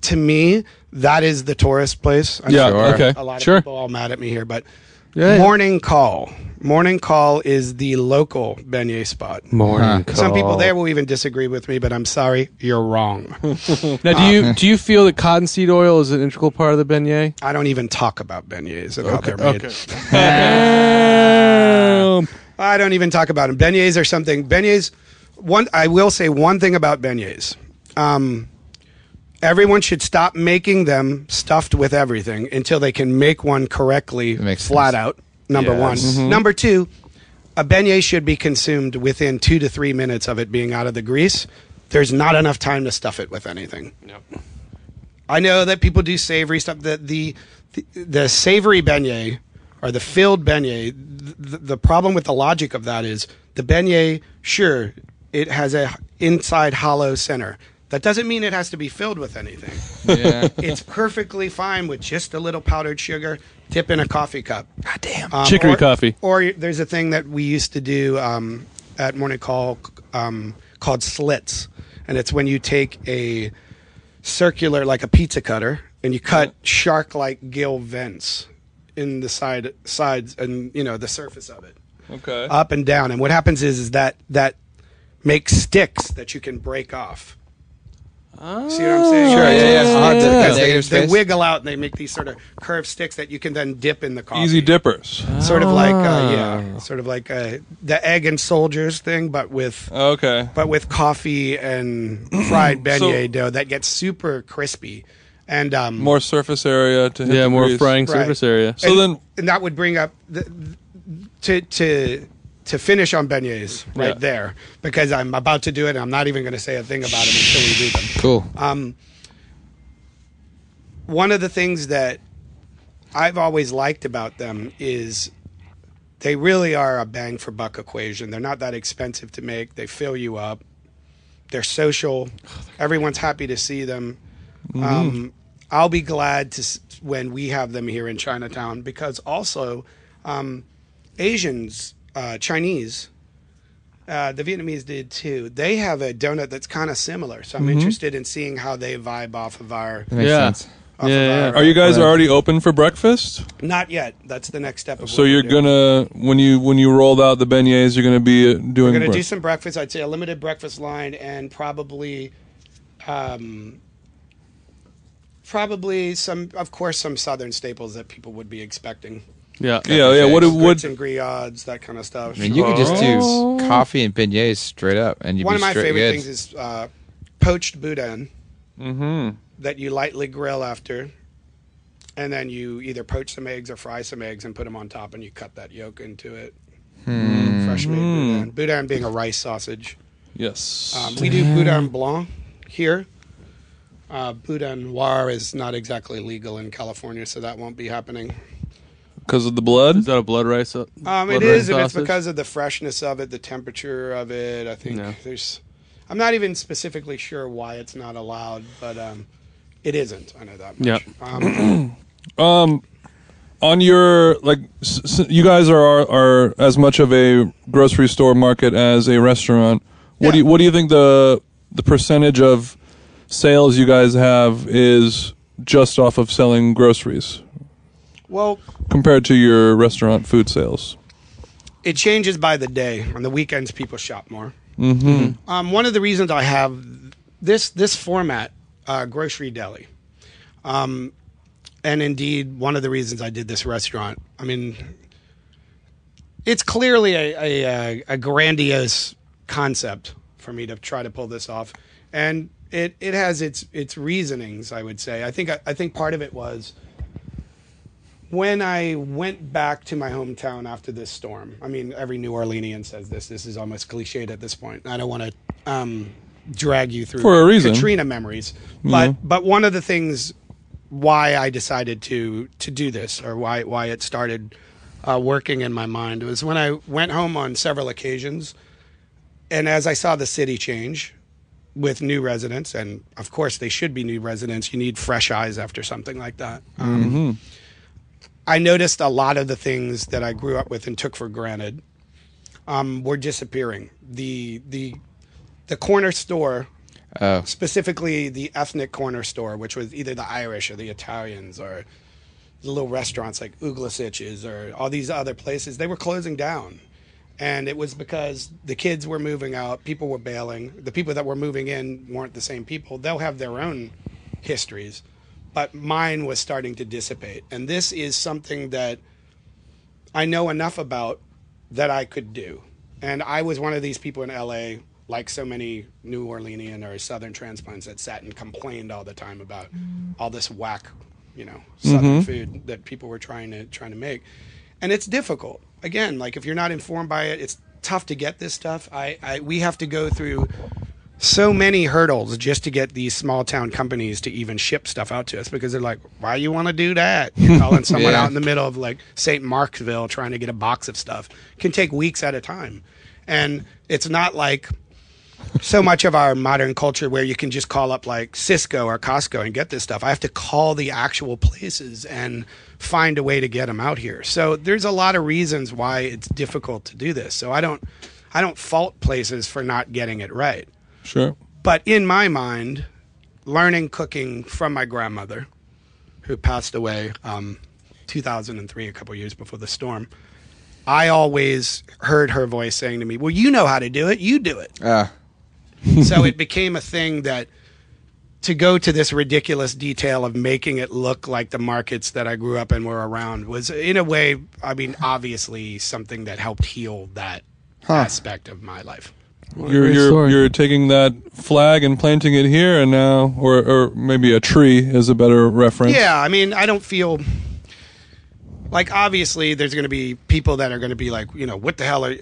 to me, that is the tourist place. I'm Yeah, sure okay. A lot of Sure. people all mad at me here, but Yeah, yeah. Morning Call. Morning Call is the local beignet spot. Morning Huh. Some people there will even disagree with me, but I'm sorry, you're wrong. Now, do you do you feel that cottonseed oil is an integral part of the beignet? I don't even talk about beignets and how they're made. I don't even talk about them. Beignets are something. Beignets. One. I will say one thing about beignets. Um, everyone should stop making them stuffed with everything until they can make one correctly, flat sense. out. Number Yes. one. Number two. A beignet should be consumed within two to three minutes of it being out of the grease. There's not enough time to stuff it with anything. I know that people do savory stuff. The the the, the savory beignet or the filled beignet. The, the problem with the logic of that is the beignet. Sure, it has a inside hollow center. That doesn't mean it has to be filled with anything. Yeah. it's perfectly fine with just a little powdered sugar. Tip in a coffee cup. God damn. Um, Chicory or- coffee. Or there's a thing that we used to do um, at Morning Call um, called slits, and it's when you take a circular, like a pizza cutter, and you cut shark-like gill vents in the side sides and you know the surface of it, Okay. up and down. And what happens is is that that makes sticks that you can break off. See what I'm saying? Sure, yeah, yeah. Uh-huh, the- the Because they, negative they space. wiggle out and they make these sort of curved sticks that you can then dip in the coffee Easy dippers. sort of like uh, Ah. yeah, sort of like uh, the egg and soldiers thing, but with Okay. but with coffee and fried beignet So- dough that gets super crispy, and um, More surface area to hit Yeah, the more grease. frying Right. surface area. So and, then- and that would bring up the, to to to finish on beignets right Yeah. there because I'm about to do it. and I'm not even going to say a thing about them until we do them. Cool. Um, one of the things that I've always liked about them is they really are a bang for buck equation. They're not that expensive to make. They fill you up. They're social. Everyone's happy to see them. Um, I'll be glad to when we have them here in Chinatown because also um, Asians, uh, Chinese, uh, the Vietnamese did too. They have a donut that's kind of similar. So I'm interested in seeing how they vibe off of our. That makes Yeah. sense. Off Yeah, yeah. our Are you guys Right. already open for breakfast? Not yet. That's the next step. Of So what we're you're gonna when you when you rolled out the beignets, you're gonna be uh, doing. We're gonna brec- do some breakfast. I'd say a limited breakfast line and probably, um, probably some, of course, some southern staples that people would be expecting. Yeah. yeah, yeah. What Grits would Grits and grillades, that kind of stuff. I mean, you could just do coffee and beignets straight up, and you'd One be of my favorite good. things is uh, poached boudin Mm-hmm. that you lightly grill after, and then you either poach some eggs or fry some eggs and put them on top, and you cut that yolk into it. Hmm. Fresh made boudin. Boudin being a rice sausage. Yes. Um, we do boudin blanc here. Uh, boudin noir is not exactly legal in California, so that won't be happening. Because of the blood. Is that a blood rice? uh, Um, blood it rice is, and it's because of the freshness of it, the temperature of it. I think Yeah. there's. I'm not even specifically sure why it's not allowed, but um, it isn't. I know that much. Um, Um, on your like, s- s- you guys are, are are as much of a grocery store market as a restaurant. What do you what do you think the the percentage of sales you guys have is just off of selling groceries well, compared to your restaurant food sales? it changes by the day. On the weekends, people shop more. Mm-hmm. Um, one of the reasons I have this this format, uh, grocery deli, um, and indeed one of the reasons I did this restaurant. I mean, it's clearly a, a, a, grandiose concept for me to try to pull this off, and it, it has its its reasonings. I would say. I think I, I think part of it was when I went back to my hometown after this storm, I mean, every New Orleanian says this. This is almost cliched at this point. I don't want to um, drag you through For a reason. Katrina memories, but but one of the things why I decided to to do this or why why it started uh, working in my mind was when I went home on several occasions, and as I saw the city change with new residents, and of course they should be new residents. You need fresh eyes after something like that. Um, I noticed a lot of the things that I grew up with and took for granted um, were disappearing. The the the corner store, Oh, specifically the ethnic corner store, which was either the Irish or the Italians or the little restaurants like Uglesich's or all these other places, they were closing down. And it was because the kids were moving out, people were bailing. The people that were moving in weren't the same people. They'll have their own histories, but mine was starting to dissipate. And this is something that I know enough about that I could do. And I was one of these people in LA, like so many New Orleanian or Southern transplants that sat and complained all the time about all this whack, you know, Southern mm-hmm. food that people were trying to trying to make. And it's difficult. Again, like if you're not informed by it, it's tough to get this stuff. I, I we have to go through so many hurdles just to get these small town companies to even ship stuff out to us because they're like, why you want to do that? You're calling someone Yeah. out in the middle of like St. Marksville trying to get a box of stuff. can take weeks at a time. And it's not like so much of our modern culture where you can just call up like Sysco or Costco and get this stuff. I have to call the actual places and find a way to get them out here. So there's a lot of reasons why it's difficult to do this. So I don't I don't fault places for not getting it right. Sure. But in my mind, learning cooking from my grandmother, who passed away um, 2003, a couple years before the storm, I always heard her voice saying to me, "Well, you know how to do it. You do it." ah, so it became a thing that to go to this ridiculous detail of making it look like the markets that I grew up in were around was in a way I mean obviously something that helped heal that aspect of my life. You're you're story. you're taking that flag and planting it here and now, or or maybe a tree is a better reference. Yeah, I mean, I don't feel like obviously there's going to be people that are going to be like, you know, what the hell are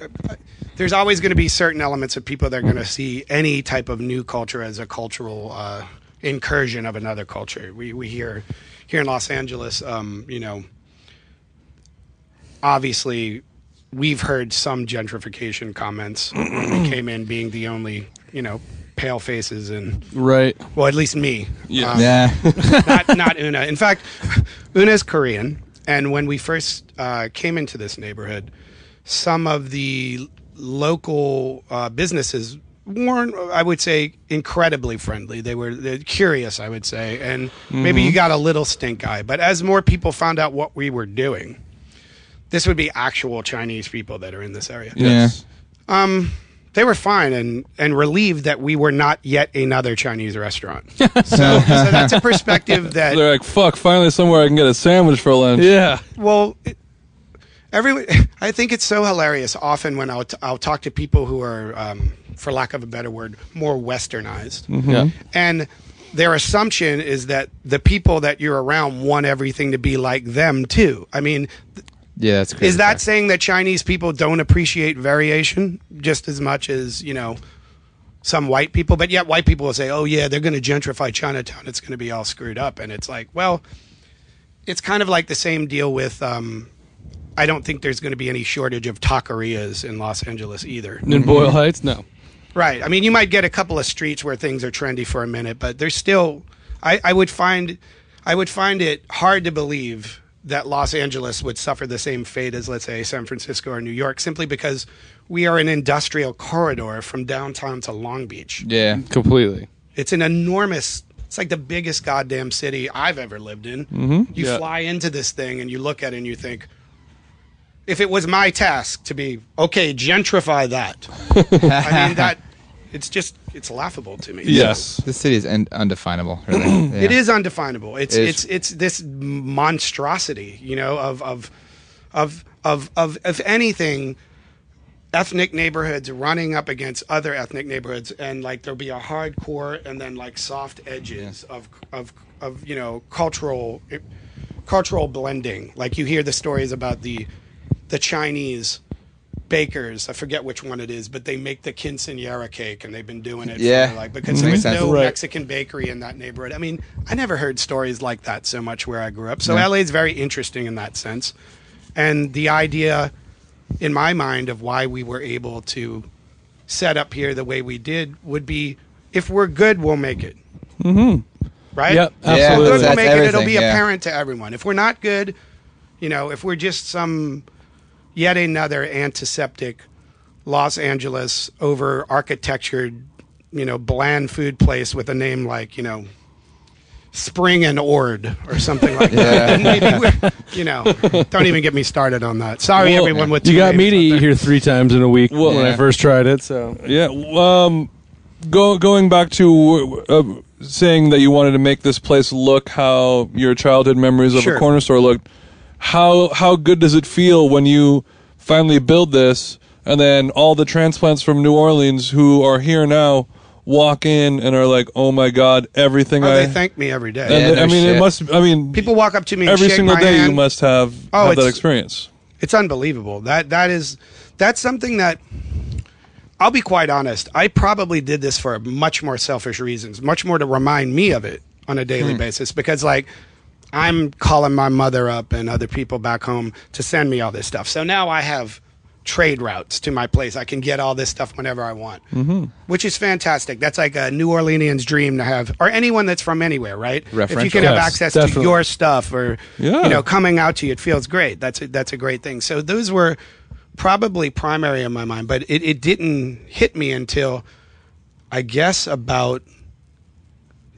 there's always going to be certain elements of people that are going to see any type of new culture as a cultural uh, incursion of another culture. We we hear here in Los Angeles, um, you know, obviously we've heard some gentrification comments when we came in being the only, you know, pale faces and Right. well, at least me. Yeah. Um, Yeah. not not Una. In fact, Una's Korean, and when we first uh, came into this neighborhood, some of the local uh, businesses weren't, I would say, incredibly friendly. They were curious, I would say, and maybe you got a little stink eye. But as more people found out what we were doing, this would be actual Chinese people that are in this area. Yes. They were fine and, and relieved that we were not yet another Chinese restaurant. so, so that's a perspective that They're like, fuck, finally somewhere I can get a sandwich for lunch. Yeah. Well, it, every I think it's so hilarious. Often when I'll, t- I'll talk to people who are, um, for lack of a better word, more westernized, Yeah. and their assumption is that the people that you're around want everything to be like them too. I mean, Yeah, that's crazy. is that saying that Chinese people don't appreciate variation just as much as you know? Some white people, but yet white people will say, "Oh yeah, they're going to gentrify Chinatown. It's going to be all screwed up." And it's like, well, it's kind of like the same deal with. Um, I don't think there's going to be any shortage of taquerias in Los Angeles either. In Boyle Heights, no. Right. I mean, you might get a couple of streets where things are trendy for a minute, but there's still. I, I would find, I would find it hard to believe that Los Angeles would suffer the same fate as, let's say, San Francisco or New York, simply because we are an industrial corridor from downtown to Long Beach. Yeah. Completely. It's an enormous. It's like the biggest goddamn city I've ever lived in. Mm-hmm. You Yeah. fly into this thing and you look at it and you think, if it was my task to be okay, gentrify that. I mean that. It's just it's laughable to me. Yes. This city is un- undefinable. Really. Yeah. It is undefinable. It's It is. it's it's this monstrosity, you know, of of of of of if anything, ethnic neighborhoods running up against other ethnic neighborhoods, and like there'll be a hardcore and then like soft edges of of of you know cultural cultural blending. Like you hear the stories about the the Chinese bakers. I forget which one it is, but they make the quinceanera cake, and they've been doing it Yeah. for like because there was sense. no Right. Mexican bakery in that neighborhood. I mean, I never heard stories like that so much where I grew up. So Yeah. LA is very interesting in that sense, and the idea in my mind of why we were able to set up here the way we did would be if we're good, we'll make it. Mm-hmm. Right? Yep, If we're absolutely. good, we'll make it. It'll be yeah. apparent to everyone. If we're not good, you know, if we're just some yet another antiseptic Los Angeles over architectured, you know, bland food place with a name like, you know, Spring and Ord or something like that. Yeah. Maybe we're, you know, don't even get me started on that. Sorry, Well, everyone with You got me to eat here three times in a week Well, when I first tried it. So Yeah. Um, go going back to uh, saying that you wanted to make this place look how your childhood memories of Sure. a corner store looked. How how good does it feel when you finally build this and then all the transplants from New Orleans who are here now walk in and are like, "Oh my God, everything Oh, I." they thank me every day. and Yeah, I no mean, it must. I mean, People walk up to me and every shake single my day hand. you must have, Oh, have that experience. It's unbelievable. That that is that's something that I'll be quite honest. I probably did this for much more selfish reasons, much more to remind me of it on a daily hmm. basis because like I'm calling my mother up and other people back home to send me all this stuff. So now I have trade routes to my place. I can get all this stuff whenever I want, mm-hmm. which is fantastic. That's like a New Orleanian's dream to have, or anyone that's from anywhere, right? If you can have Yes, access to your stuff or Yeah. you know coming out to you, it feels great. That's a, that's a great thing. So those were probably primary in my mind, but it, it didn't hit me until I guess about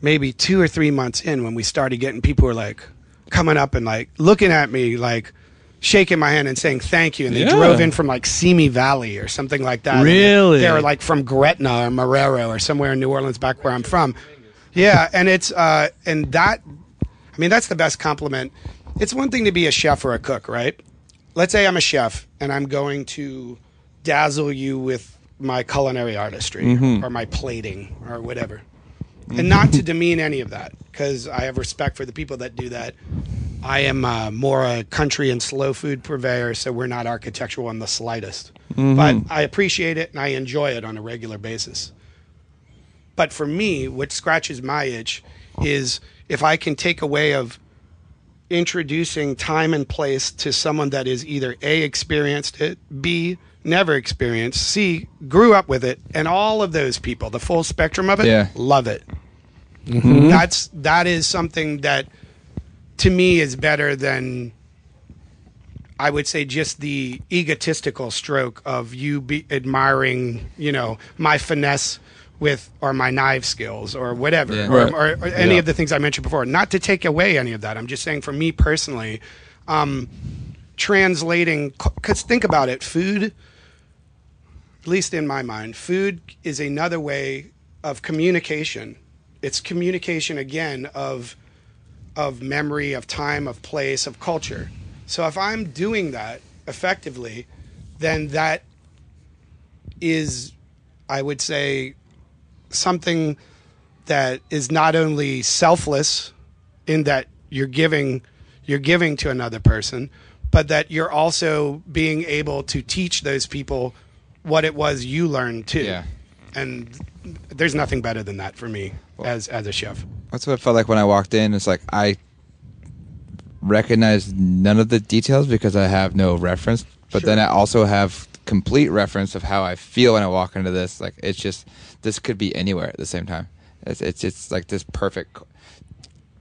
maybe two or three months in when we started getting people were like coming up and like looking at me like shaking my hand and saying thank you and they Yeah. drove in from like Simi Valley or something like that. Really? They were like from Gretna or Marrero or somewhere in New Orleans back where I'm from. Yeah, and it's uh and that I mean that's the best compliment. It's one thing to be a chef or a cook, right? Let's say I'm a chef and I'm going to dazzle you with my culinary artistry or my plating or whatever. And not to demean any of that because I have respect for the people that do that. I am uh, more a country and slow food purveyor, so we're not architectural in the slightest. But I appreciate it and I enjoy it on a regular basis. But for me, what scratches my itch is if I can take away of introducing time and place to someone that is either A, experienced it, B, never experienced, C, grew up with it, and all of those people, the full spectrum of it, Yeah. love it. That's that is something that to me is better than I would say just the egotistical stroke of you be admiring, you know, my finesse with or my knife skills or whatever, Yeah. or, or, or any Yeah. of the things I mentioned before. Not to take away any of that. I'm just saying for me personally, um, translating because think about it, food. At least in my mind, food is another way of communication. It's communication again of of memory, of time, of place, of culture. So if I'm doing that effectively, then that is, I would say, something that is not only selfless in that you're giving you're giving to another person, but that you're also being able to teach those people what it was you learned too. Yeah. And there's nothing better than that for me as as a chef. That's what it felt like when I walked in. It's like I recognize none of the details because I have no reference, but then I also have complete reference of how I feel when I walk into this. Like it's just this could be anywhere at the same time. It's it's just like this perfect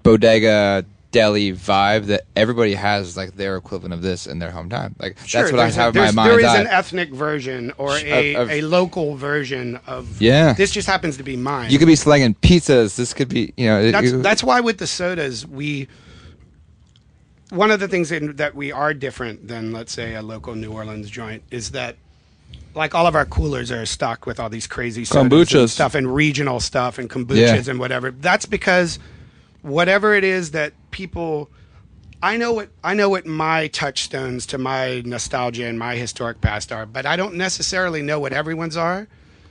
bodega deli vibe that everybody has like their equivalent of this in their hometown. Like that's what I there's a- have in my mind. There is an ethnic version or a, of- a local version of. Yeah. This just happens to be mine. you could be slanging pizzas. This could be you know. it- that's you- that's why with the sodas we one of the things that, that we are different than let's say a local New Orleans joint is that like all of our coolers are stocked with all these crazy sodas and Kombuchas. stuff and regional stuff and kombuchas Yeah. and whatever. That's because whatever it is that people I know what I know what my touchstones to my nostalgia and my historic past are, but I don't necessarily know what everyone's are.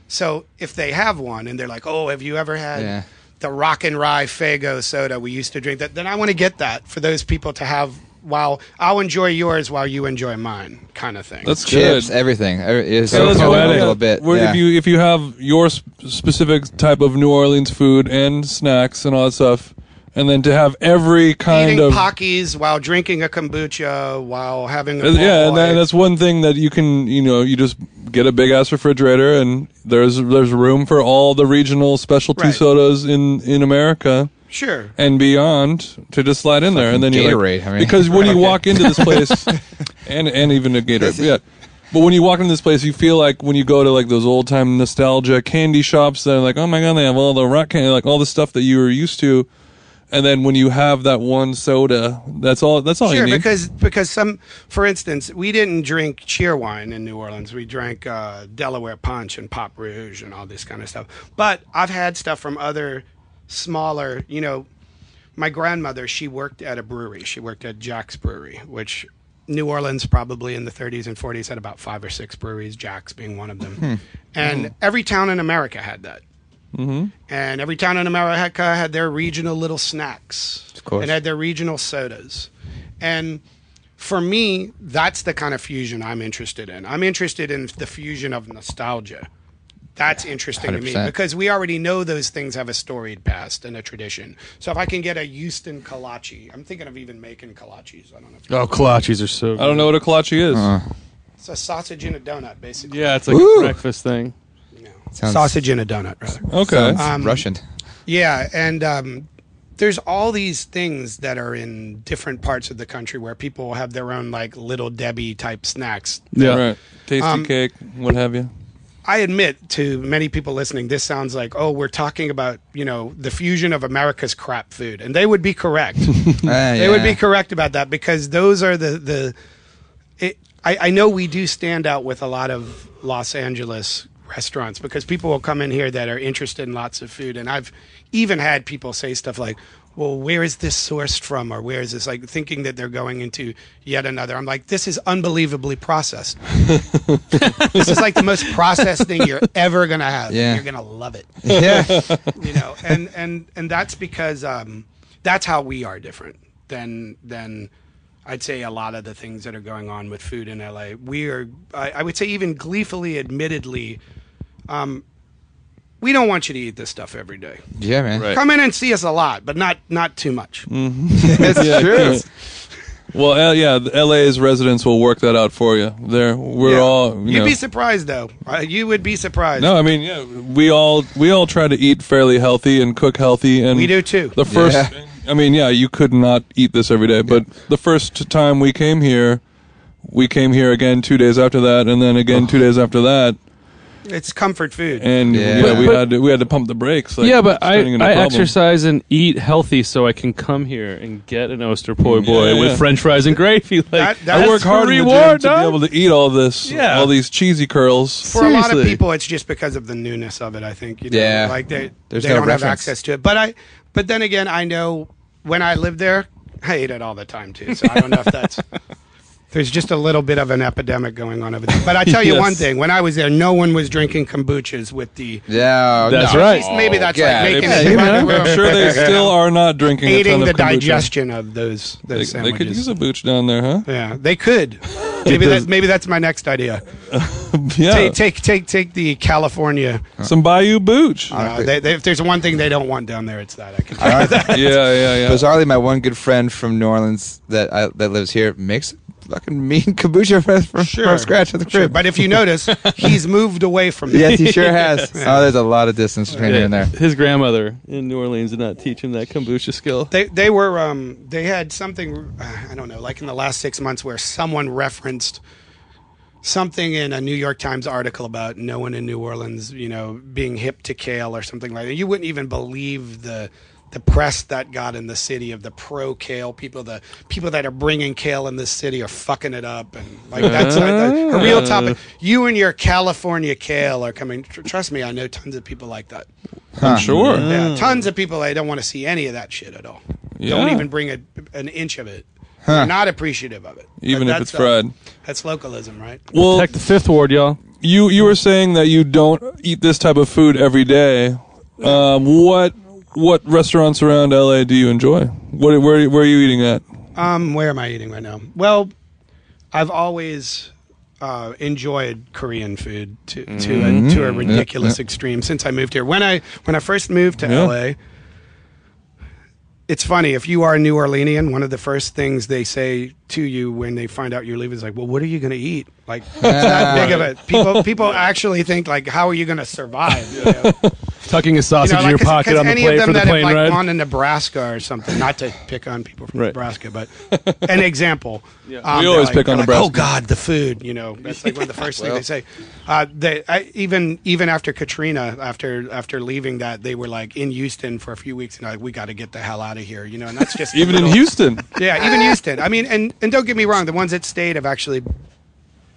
So if they have one and they're like, "Oh, have you ever had Yeah. the Rock and Rye Faygo soda we used to drink?" That then I want to get that for those people to have while I'll enjoy yours while you enjoy mine, kind of thing. That's chips, good. everything. It's So so that's a little bit. Where yeah. If you if you have your sp- specific type of New Orleans food and snacks and all that stuff, and then to have every kind Eating of Pockies while drinking a kombucha while having a Uh, yeah, and, that, boy. that's one thing that you can, you know, you just get a big ass refrigerator, and there's there's room for all the regional specialty Right. sodas in in America sure. and beyond to just slide in there, and then you Gatorade, I mean. because when you Okay. walk into this place, and and even a Gatorade, yeah. But when you walk into this place, you feel like when you go to like those old time nostalgia candy shops, they're like, oh my god, they have all the rock candy, like all the stuff that you were used to. And then when you have that one soda, that's all. That's all Sure, you need. because because some, for instance, we didn't drink Cheerwine in New Orleans. We drank uh, Delaware Punch and Pop Rouge and all this kind of stuff. But I've had stuff from other smaller. You know, my grandmother she worked at a brewery. She worked at Jax Brewery, which New Orleans probably in the 30s and 40s had about five or six breweries. Jax being one of them, and every town in America had that. And every town in America had their regional little snacks. Of course. And had their regional sodas. And for me, that's the kind of fusion I'm interested in. I'm interested in the fusion of nostalgia. That's interesting to me because we already know those things have a storied past and a tradition. So if I can get a Houston kolache, I'm thinking of even making kolaches. I don't know. If Oh, kolaches are so. Good. I don't know what a kolache is. Uh-huh. It's a sausage in a donut, basically. Yeah, it's like Ooh. a breakfast thing. You know. Sounds- sausage in a donut, rather. Okay. sounds Um, Russian. Yeah, and um, there's all these things that are in different parts of the country where people have their own like little Debbie type snacks. Yeah. Right. Tasty Um, cake, what have you. I admit to many people listening, this sounds like, oh, we're talking about, you know, the fusion of America's crap food. And they would be correct. Ah, They would be correct about that because those are the, the it, I, I know we do stand out with a lot of Los Angeles restaurants because people will come in here that are interested in lots of food. And I've even had people say stuff like, well, where is this sourced from? Or where is this like thinking that they're going into yet another? I'm like, this is unbelievably processed. this is like the most processed thing you're ever going to have. Yeah. You're going to love it Yeah. you know and and and that's because um that's how we are different than than I'd say a lot of the things that are going on with food in LA. We are, I, I would say, even gleefully, admittedly, um, we don't want you to eat this stuff every day. Yeah, man. Right. Come in and see us a lot, but not not too much. It's Yeah, true. yeah. Well, L- yeah, the LA's residents will work that out for you. There, we're Yeah. all. You You'd know, be surprised though. Uh, you would be surprised. no, I mean, yeah, we all we all try to eat fairly healthy and cook healthy, and we do too. The first, Yeah. I mean, yeah, you could not eat this every day, but the first time we came here, we came here again two days after that, and then again two days after that, It's comfort food. and Yeah. yeah, But- we but- had to, we had to pump the brakes. Like, yeah, but it's I, turning into a I exercise and eat healthy so I can come here and get an Oyster po' boy Yeah, yeah. with French fries and gravy. Like That- I work hard the in the reward, gym to be able to eat all this, Yeah. all these cheesy curls. For a lot of people, it's just because of the newness of it. I think. You know, Yeah. Like they There's they no don't have access to it. But I. But then again, I know when I lived there, I ate it all the time too. So I don't know if that's. There's just a little bit of an epidemic going on over there. But I tell you Yes. one thing: when I was there, no one was drinking kombuchas with the. Yeah, That's no. right. Maybe that's yeah. like making I'm it man. room. sure they still are not drinking a aiding ton the of kombucha. digestion of those They, those they sandwiches. could use a booch down there, huh? yeah, they could. Maybe does- that's maybe that's my next idea. Yeah, Take take take take the California. some Bayou booch. Uh, they, they, if there's one thing they don't want down there, it's that. I can tell you that. yeah, yeah, yeah. Bizarrely, my one good friend from New Orleans that I, that lives here makes fucking mean kombucha from, from, from scratch at the Sure. crib. But if you notice, he's moved away from that. yes, he sure has. Oh, there's a lot of distance between here and there. His grandmother in New Orleans did not teach him that kombucha skill. They they were um they had something I don't know like in the last six months where someone referenced something in a New York Times article about no one in New Orleans you know being hip to kale or something like that. You wouldn't even believe the the press that got in the city of the pro kale people the people that are bringing kale in this city are fucking it up and like that's a, a, a real topic. You and your California kale are coming. Tr- trust me, I know tons of people like that. I'm sure. Yeah, tons of people I don't want to see any of that shit at all. Don't even bring a, an inch of it. They're not appreciative of it. Even But if that's, it's uh, fried. that's localism, right? Well, Protect the fifth ward, y'all. you you were saying that you don't eat this type of food every day. Um, what what restaurants around LA do you enjoy? What where where are you eating at? Um, where am I eating right now? Well, I've always uh, enjoyed Korean food to to Mm-hmm. a, to a ridiculous extreme since I moved here. When I when I first moved to Yeah. LA, it's funny if you are a New Orleanian, one of the first things they say to you when they find out you're leaving is like, "Well, what are you going to eat?" Like it's that big of it. People people actually think like, "How are you going to survive?" You know? Tucking a sausage You know, in your like, 'cause- pocket 'cause on the any plane for the that plane have like ride. gone to Nebraska or something. Not to pick on people from Right. Nebraska, but an example. Um, We always like- pick on like, Nebraska. Oh God, the food. You know, that's like one of the first things they say. Uh, they I, even even after Katrina, after after leaving that, they were like in Houston for a few weeks, and like we got to get the hell out of here. You know, and that's just Even in Houston. Yeah, even Houston. I mean, and and don't get me wrong, the ones that stayed have actually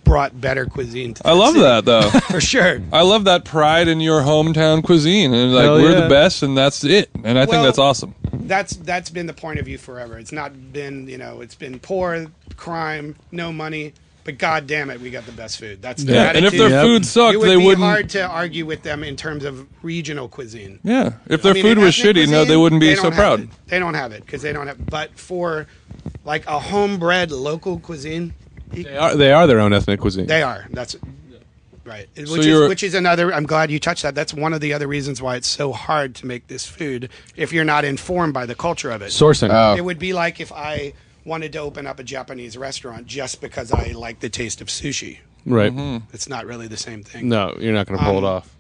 brought better cuisine. To I love city. that though. for sure. I love that pride in your hometown cuisine, and like Hell we're yeah. the best, and that's it. And I think Well- that's awesome. that's that's been the point of view forever. It's not been you know it's been poor, crime, no money, but god damn it, we got the best food. That's the Yeah, and if their Yep. food sucked, it would they be wouldn't. hard to argue with them in terms of regional cuisine. Yeah, if I their mean, food was ethnic shitty, no, they wouldn't be they so proud. it. They don't have it because they don't have. But for like a homebred local cuisine, They are, they are their own ethnic cuisine. they are. That's right. Which So is you're- which is another. I'm glad you touched that. That's one of the other reasons why it's so hard to make this food if you're not informed by the culture of it. Sourcing. Oh, It would be like if I wanted to open up a Japanese restaurant just because I like the taste of sushi. right. It's not really the same thing. No, you're not going to pull Um, it off.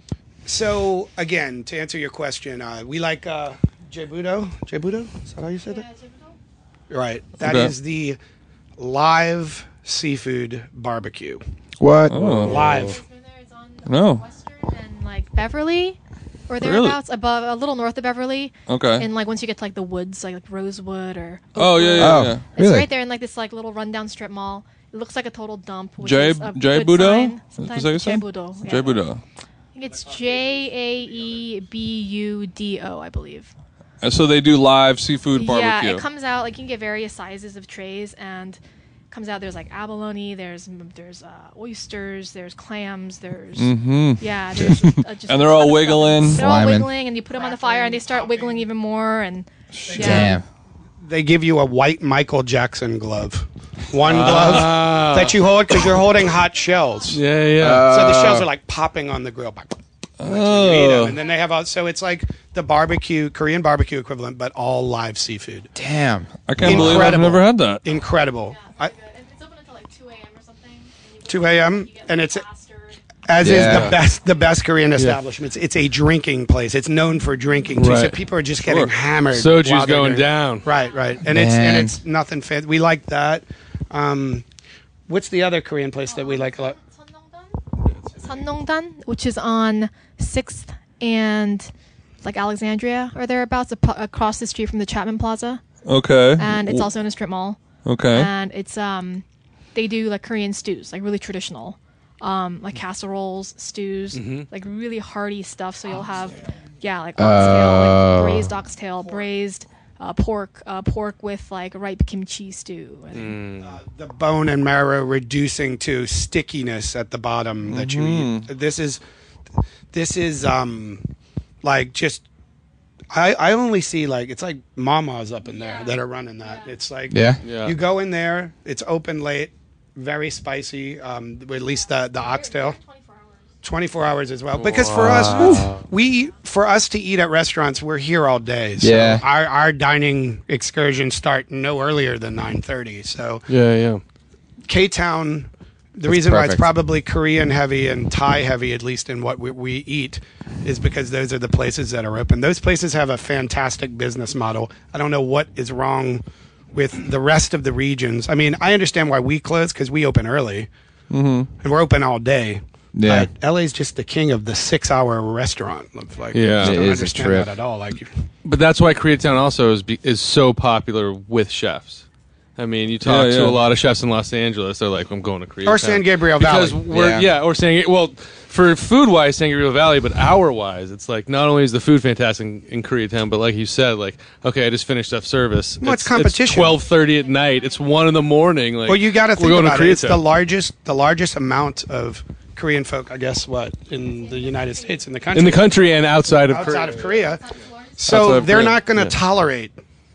So again, to answer your question, uh, we like uh, Jaebudo. Jaebudo? Is that how you said it? Right. That is Okay. the live seafood barbecue. what? Oh. Live. No. Western and like Beverly, or Really? thereabouts, above a little north of Beverly. Okay. And like once you get to like the woods, like, like Rosewood or oh yeah, yeah, Oh, yeah. It's really? right there in like this like little rundown strip mall. It looks like a total dump. Which Jay is a Jay good Budo. sign. Is that Sometimes what you said? Jay Budo. yeah. Jay Budo. I think it's J A E B U D O, I believe. And so they do live seafood barbecue. Yeah, it comes out like you can get various sizes of trays and comes out there's like abalone, there's there's uh, oysters, there's clams, there's mm-hmm. yeah, there's just, uh, just And they're all ton stuff. wiggling. They're all Sliming. wiggling, and you put them on the fire, and they start wiggling even more. And yeah. Damn. They give you a white Michael Jackson glove. One glove that you hold because you're holding hot shells. Yeah, yeah. So the shells are like popping on the grill. That's you eat 'em. Oh. And then they have all, so it's like the barbecue Korean barbecue equivalent, but all live seafood. Damn. I can't believe I've never had that. Incredible. I, It's open until like 2 a.m. or something. and 2 a.m. and it's as Yeah. is the best the best Korean establishments. It's a drinking place. It's known for drinking too. So people are just getting Sure. hammered. Soju's going down. Right, right. And it's and it's nothing fancy. We like that. Um, what's the other Korean place that we like a lot? Sun Nong Dan, which is on 6th and like Alexandria or thereabouts, ap- across the street from the Chapman Plaza, Okay. and it's also in a strip mall. okay. And it's um, they do like Korean stews, like really traditional, um, like casseroles, stews, like really hearty stuff. So you'll have, yeah, like oxtail, Oh. like braised oxtail, braised uh, pork, uh, pork with like ripe kimchi stew. And, The bone and marrow reducing to stickiness at the bottom that you eat. This is this is um like just I, I only see like it's like mamas up in there that are running that. It's like Yeah. Yeah. you go in there, it's open late, very spicy. Um, at least the the oxtail. 24 hours as well. Because for us we for us to eat at restaurants we're here all day. So Yeah. our, our dining excursions start no earlier than 9.30 so Yeah, yeah. k-town the reason why it's probably korean heavy and thai heavy at least in what we, we eat is because those are the places that are open. Those places have a fantastic business model. I don't know what is wrong with the rest of the regions. I mean i understand why we close because we open early. Mm-hmm. And we're open all day Yeah. but LA's just the king of the six-hour restaurant. It's Like, Yeah. I just don't a understand trip. that at all. Like, But that's why Koreatown also is be, is so popular with chefs. I mean, you talk Yeah, to a lot of chefs in Los Angeles. They're like, "I'm going to Koreatown." Or San Gabriel because Valley. We're, Yeah. yeah. or San well for food wise, San Gabriel Valley, but hour wise, it's like not only is the food fantastic in, in Koreatown, but like you said, like okay, I just finished up service. Well, it's competition. Twelve thirty at night. It's one in the morning. Like, well, you got to think about it. It's the largest, the largest amount of Korean folk, I guess, what in the United States, in the country, in the country and outside of outside Korea. of Korea. So Outside of they're Korea, not going to yeah. tolerate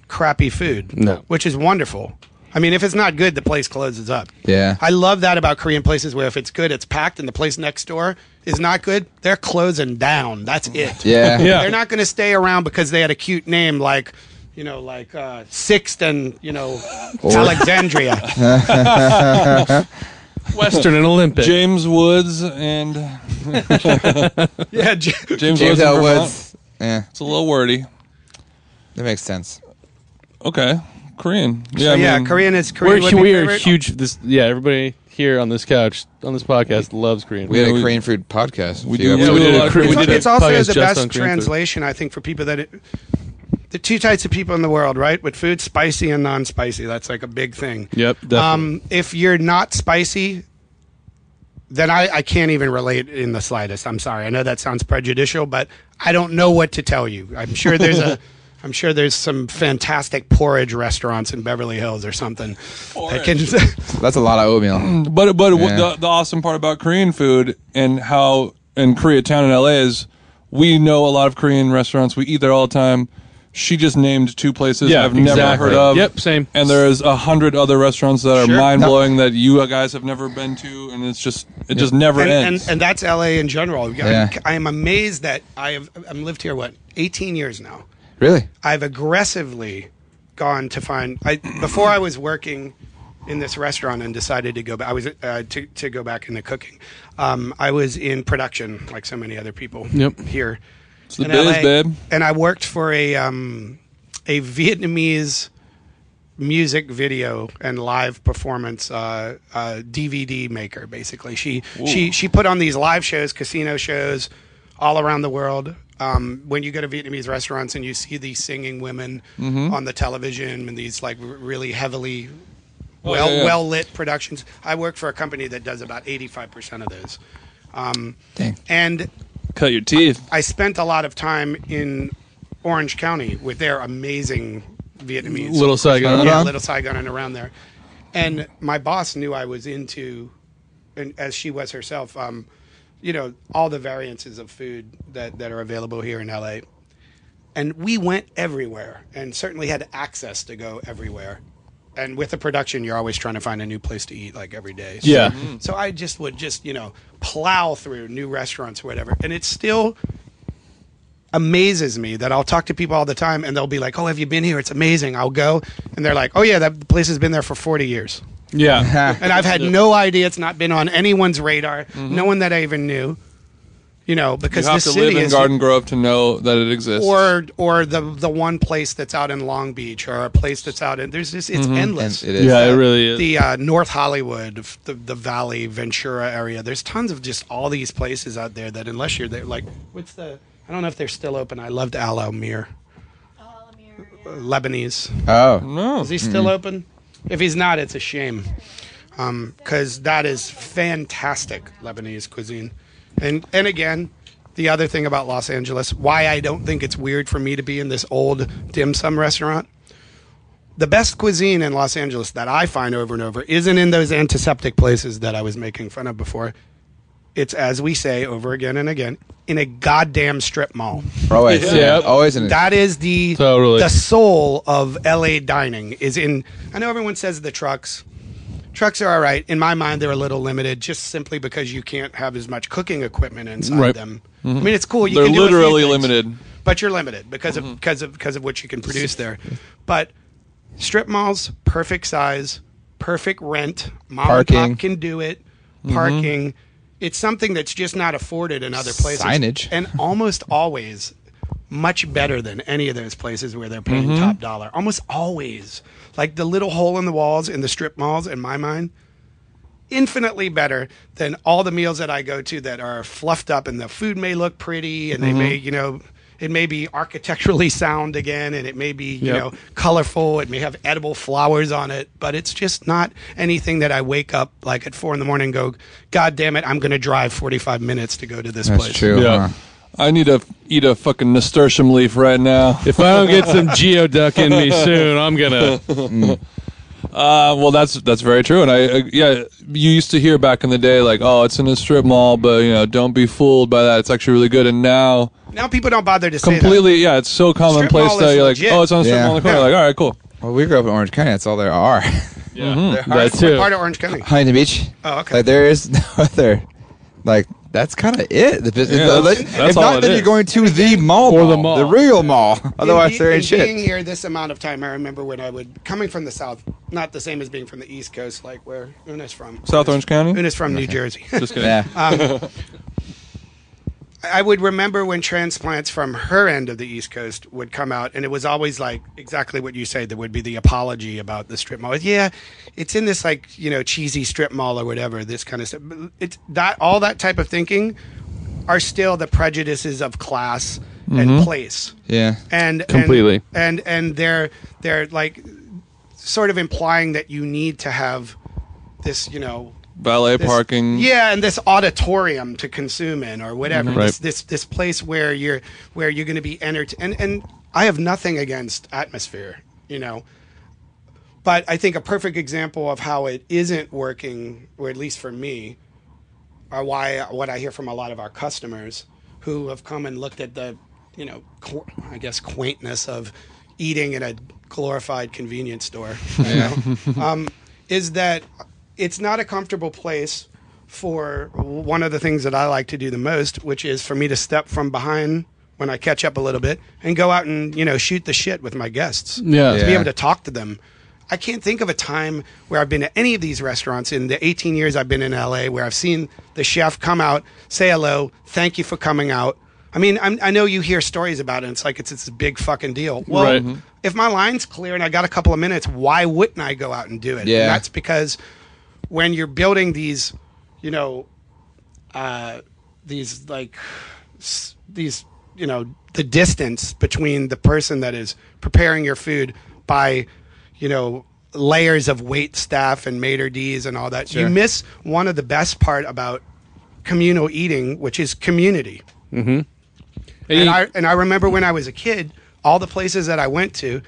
crappy food, No. which is wonderful. I mean, if it's not good, the place closes up. Yeah. I love that about Korean places where if it's good, it's packed, and the place next door is not good, they're closing down. That's it. Yeah. Yeah. They're not going to stay around because they had a cute name like, you know, like uh, Sixth and you know Alexandria. Western and Olympic. James Woods and yeah, J- James, James Woods. in L. Vermont. Woods. Yeah. It's a little wordy. That makes sense. Okay. Korean. Yeah. so I yeah, mean, Korean is We're, Korean. would be we are favorite. huge. This yeah. Everybody here on this couch on this podcast loves Korean. We had Yeah, a we- Korean food podcast. we do- Yeah, we episodes did a a lot of Korean- It's, we did a it's also podcast the just on best Korean food. translation, I think, for people that. It, the two types of people in the world, right? With food, spicy and non-spicy. That's like a big thing. Yep. Definitely. Um, if you're not spicy, then I, I can't even relate in the slightest. I'm sorry. I know that sounds prejudicial, but I don't know what to tell you. I'm sure there's a. I'm sure there's some fantastic porridge restaurants in Beverly Hills or something. That can, That's a lot of oatmeal. But but Yeah. the, the awesome part about Korean food and how in Koreatown in LA is we know a lot of Korean restaurants. We eat there all the time. She just named two places Yeah, I've never heard of. Yep, same. And there's a hundred other restaurants that are Sure. mind blowing that you guys have never been to, and it's just it just never and, and, ends. and that's LA in general. Yeah. I'm, I'm amazed that I have I've lived here what 18 years now. Really? I've aggressively gone to find. I before I was working in this restaurant and decided to go back. I was uh, to to go back into cooking. Um, I was in production like so many other people Yep. here. It's the in biz, LA, babe. And I worked for a um, a Vietnamese music video and live performance uh, uh, DVD maker. Basically, she she she put on these live shows, casino shows, all around the world. Um, when you go to Vietnamese restaurants and you see these singing women Mm-hmm. on the television and these like really heavily Oh, well yeah, yeah. well lit productions, I work for a company that does about eighty five percent of those. Um, Dang. and Cut your teeth. I spent a lot of time in Orange County with their amazing Vietnamese. Little Saigon. Yeah, Uh-huh. Little Saigon and around there. And my boss knew I was into, and as she was herself, um, you know, all the variances of food that, that are available here in LA. And we went everywhere and certainly had access to go everywhere. And with the production, you're always trying to find a new place to eat like every day. So, Yeah. Mm-hmm. So I just would just you know plow through new restaurants or whatever, and it still amazes me that I'll talk to people all the time and they'll be like, "Oh, have you been here? It's amazing." I'll go, and they're like, "Oh yeah, that place has been there for 40 years." Yeah. and I've had no idea. It's not been on anyone's radar. Mm-hmm. No one that I even knew. You know, because You have this to live in Garden Grove to know that it exists. or or the the one place that's out in Long Beach or a place that's out in there's just it's And endless. it is. Yeah, it really is. the uh, North Hollywood, the the Valley, Ventura area. There's tons of just all these places out there that unless you're there, like what's the I don't know if they're still open. I loved Al Amir, Lebanese. Oh, no. Is he still open? If he's not, it's a shame. Because that is fantastic Lebanese cuisine. And and again, the other thing about Los Angeles, why I don't think it's weird for me to be in this old dim sum restaurant. The best cuisine in Los Angeles that I find over and over isn't in those antiseptic places that I was making fun of before. It's as we say over again and again in a goddamn strip mall. always. Yeah. Always in it. That is the Totally. the soul of LA dining is in I know everyone says the trucks. Trucks are all right. In my mind they're a little limited just simply because you can't have as much cooking equipment inside Right. them. Mm-hmm. I mean it's cool you They're can do literally things, limited. But you're limited because of mm-hmm. because of because of what you can produce there. But strip malls perfect size, perfect rent, mom and Parking. pop can do it. Mm-hmm. Parking it's something that's just not afforded in other places. Signage. And almost always much better than any of those places where they're paying Mm-hmm. top dollar. Almost always. Like the little hole in the walls in the strip malls, in my mind, infinitely better than all the meals that I go to that are fluffed up and the food may look pretty and they may, Mm-hmm. you know, it may be architecturally sound again and it may be, you Yep. know, colorful. It may have edible flowers on it, but it's just not anything that I wake up like at four in the morning and go, God damn it, I'm going to drive 45 minutes to go to this That's place. true. Yeah. huh? I need to eat a fucking nasturtium leaf right now. If I don't get some geoduck in me soon, I'm gonna. Uh, well, that's that's very true, and I uh, yeah, you used to hear back in the day like, oh, it's in a strip mall, but you know, don't be fooled by that. It's actually really good, and now Now people don't bother to say that. completely, yeah, it's so commonplace that you're like, legit. oh, it's on a strip Yeah. mall in the corner. Yeah. Like, all right, cool. Well, we grew up in Orange County. That's all there are. Yeah, Part- that what too. part of Orange County? Huntington Beach. Oh, okay. Like there is no other. Like that's kind of it. The business. Yeah, the- that's- if that's not, it then is. you're going to the mall, Or the mall, mall. the real mall. Otherwise, in, there ain't in shit. Being here this amount of time, I remember when I would coming from the south, not the same as being from the east coast, like where Una's from. South Orange County. Una's from New Jersey. Just kidding. Yeah. Um, I would remember when transplants from her end of the East Coast would come out, and it was always like exactly what you say. There would be the apology about the strip mall. Yeah, it's in this like you know cheesy strip mall or whatever. This kind of stuff. It's that all that type of thinking are still the prejudices of class and mm-hmm. place. yeah. and and- Completely. and and they're they're like sort of implying that you need to have this you know Valet this- parking. yeah and this auditorium to consume in or whatever. Right. this, this this place where you're where you're going to be entertained and and I have nothing against atmosphere you know? But I think a perfect example of how it isn't working or at least for me are why what I hear from a lot of our customers who have come and looked at the, you know, qu- I guess quaintness of eating in a glorified convenience store, you know, um, is that it's not a comfortable place for one of the things that I like to do the most, which is for me to step from behind when I catch up a little bit and go out and you know shoot the shit with my guests Yeah. to be able to talk to them. I can't think of a time where I've been to any of these restaurants in the 18 years I've been in LA where I've seen the chef come out, say hello, thank you for coming out. I mean, I'm, I know you hear stories about it. And it's like it's it's a big fucking deal. Well, Right. Mm-hmm. if my line's clear and I got a couple of minutes, why wouldn't I go out and do it? Yeah. And that's because when you're building these, you know, uh, these like these you know the distance between the person that is preparing your food by you know layers of wait staff and maitre d's and all that. You miss one of the best part about communal eating which is community. And and you- I and I remember when I was a kid, all the places that I went to,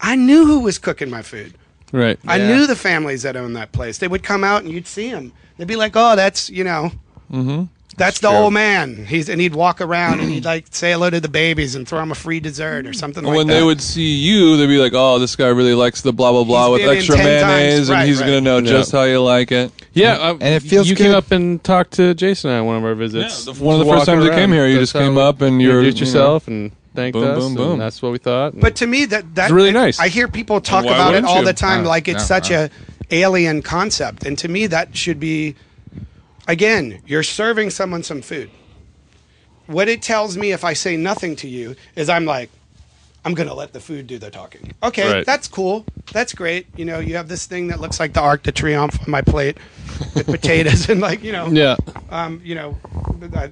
I knew who was cooking my food. Right. I Yeah. knew the families that owned that place. They would come out and you'd see them. They'd be like, "Oh, that's you know, That's the true. old man. He's and he'd walk around and he'd like say hello to the babies and throw them a free dessert or something like when that. they would see you, they'd be like, "Oh, this guy really likes the blah blah blah He's with extra 10 times. mayonnaise, Right, and he's right. gonna know Yeah. just how you like it." Yeah, uh, And it feels You came up and talked to Jason and I on one of our visits. Yeah, the- one of the first times you came here, you just came up and you're- introduced you know, yourself and thanked boom, us. boom, and boom. that's what we thought. But to me, that that It's really nice. I hear people talk why about it all you? the time, No, like it's no, such no. a alien concept. And to me, that should be again, you're serving someone some food. What it tells me if I say nothing to you is I'm like, I'm gonna let the food do the talking. Okay, Right. that's cool. That's great. You know, you have this thing that looks like the Arc de Triomphe on my plate with potatoes and like you know, yeah, um, you know, uh,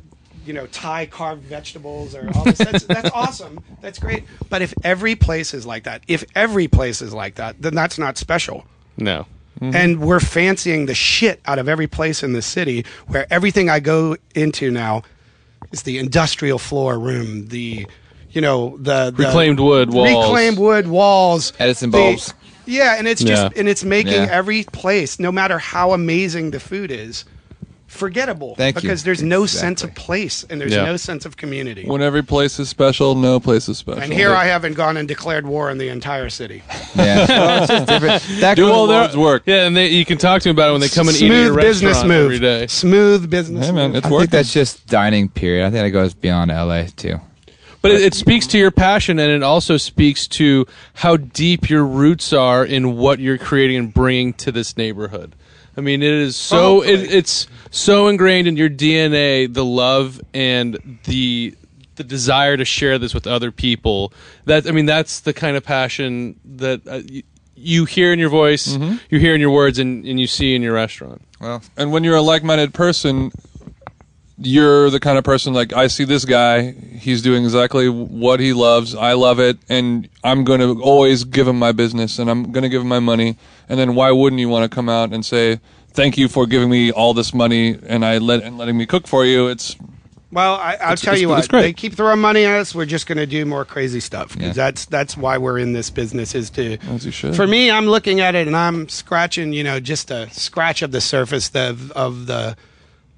you know, Thai carved vegetables or all this. That's, that's awesome. That's great. But if every place is like that, if every place is like that, then that's not special. no. Mm-hmm. And we're fancying the shit out of every place in the city where everything I go into now is the industrial floor room, the, you know, the, the Reclaimed wood walls. reclaimed wood walls, Edison the- bulbs. yeah, and it's just Yeah. and it's making Yeah. every place, no matter how amazing the food is, forgettable. Thank you. because there's no Exactly. sense of place and there's Yeah. no sense of community. When every place is special, no place is special. and here I haven't gone and declared war on the entire city. Yeah, well, it's just different. That Do all their work. Yeah, and they, you can talk to them about it when they come and eat at Smooth your business restaurant move. every day. Smooth business. Hey man, move. it's I working. think that's just dining. Period. I think that goes beyond LA too. But it, it speaks to your passion, and it also speaks to how deep your roots are in what you're creating and bringing to this neighborhood. I mean, it is so it, it's so ingrained in your DNA, the love and the the desire to share this with other people. That I mean, that's the kind of passion that uh, you, you hear in your voice, you hear in your words, and, and you see in your restaurant. Well, And when you're a like-minded person, you're the kind of person like I see this guy. He's doing exactly what he loves. I love it, and I'm going to always give him my business, and I'm going to give him my money. And then why wouldn't you want to come out and say thank you for giving me all this money and I let and letting me cook for you? It's Well, I, I'll It's- tell it's- you it's what. great. They keep throwing money at us. We're just going to do more crazy stuff because Yeah. that's that's why we're in this business. Is to As you should. for me, I'm looking at it and I'm scratching, you know, just a scratch of the surface of, of the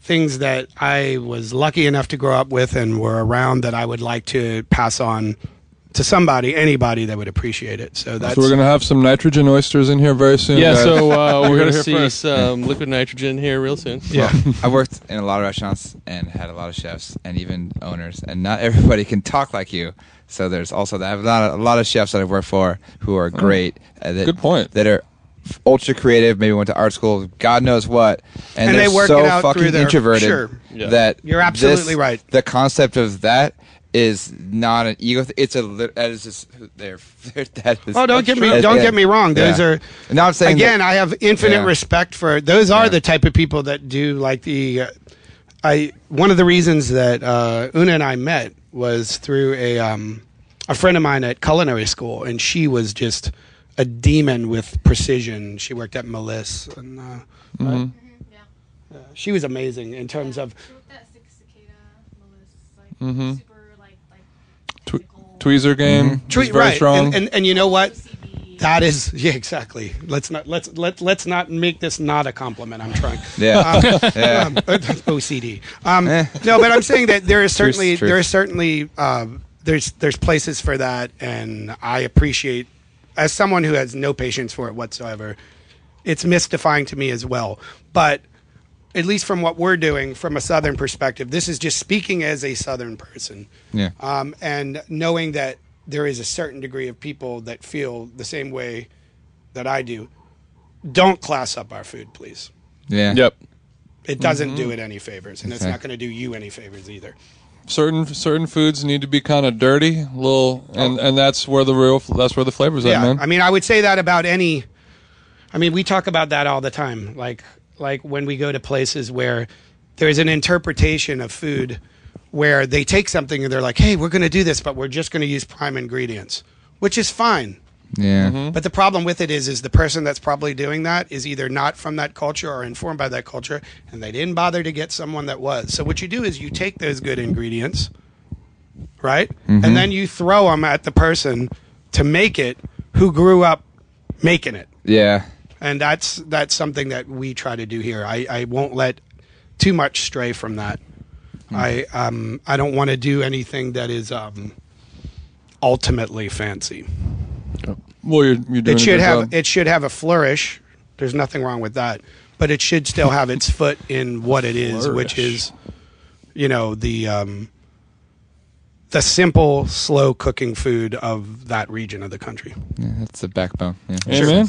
things that I was lucky enough to grow up with and were around that I would like to pass on to somebody, anybody that would appreciate it. So that's so we're going to have some nitrogen oysters in here very soon. Yeah, guys. so uh, we're going to here see first. some liquid nitrogen here real soon. yeah. I've worked in a lot of restaurants and had a lot of chefs and even owners, and not everybody can talk like you. So there's also that. I have a lot of, a lot of chefs that I've worked for who are great. uh, that, Good point. That are ultra creative. Maybe went to art school. God knows what. And, And they're they work so it out fucking through their- introverted sure. Yeah. that You're absolutely this- right. The concept of that is not an ego. Th- it's a. lit- That is just. They're, they're, that is, Oh, don't get me don't yeah. get me wrong. Those Yeah. are No, I'm saying again. that- I have infinite Yeah. respect for those. Are Yeah. the type of people that do like the. Uh, I one of the reasons that uh, Una and I met was through a um, a friend of mine at culinary school, and she was just a demon with precision. She worked at Melisse, and uh, Mm-hmm. uh, she was amazing in terms of. Mm-hmm. Tw- tweezer game. Mm-hmm. is Treat very right, strong. And, and and you know what? That is yeah, exactly. Let's not let's let let's not make this not a compliment. I'm trying. Yeah. yeah. Um, OCD. Um, Eh. no, but I'm saying that there is certainly truth. there is certainly um, there's there's places for that, and I appreciate as someone who has no patience for it whatsoever. It's mystifying to me as well, but at least from what we're doing from a southern perspective, this is just speaking as a southern person Yeah. um, and knowing that there is a certain degree of people that feel the same way that I do. Don't class up our food, please. Yeah. Yep. It doesn't do it any favors, and it's Okay. not going to do you any favors either. Certain certain foods need to be kind of dirty, a little, and and that's where the real that's where the flavors at, yeah, man. I mean, I would say that about any. I mean, we talk about that all the time. Like, like when we go to places where there's an interpretation of food, where they take something and they're like, "Hey, we're going to do this, but we're just going to use prime ingredients," which is fine. Yeah. Mm-hmm. But the problem with it is, is the person that's probably doing that is either not from that culture or informed by that culture, and they didn't bother to get someone that was. So what you do is you take those good ingredients, right, and then you throw them at the person to make it who grew up making it, Yeah. and that's that's something that we try to do here. I, I won't let too much stray from that. I um I don't want to do anything that is um ultimately fancy. Well, you're, you're doing It should have job. it should have a flourish. There's nothing wrong with that, but it should still have its foot in what it is, which Flourish. is, you know, the um, the simple, slow cooking food of that region of the country. Yeah, that's the backbone. Yeah. Amen.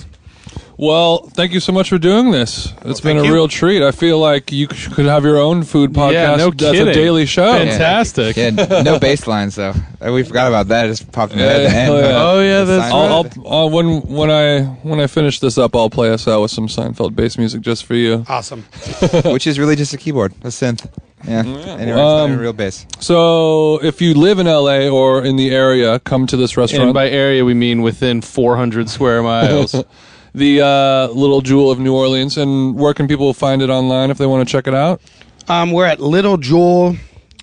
Well, thank you so much for doing this. It's been a you. real treat. I feel like you could have your own food podcast. Yeah, no That's a daily show. Fantastic. Yeah, no bass lines though. Uh, We forgot about that. It just popped in my head. the Yeah, end. oh, yeah. Oh, yeah, The that's Seinfeld. I'll, I'll uh, when when I when I finish this up, I'll play us out with some Seinfeld bass music just for you. Awesome. which is really just a keyboard, a synth. Yeah, anyway, not Um, real bass. So, if you live in LA or in the area, come to this restaurant. And by area, we mean within 400 square miles. the uh, Little Jewel of New Orleans. And where can people find it online if they want to check it out? Um, we're at Little Jewel.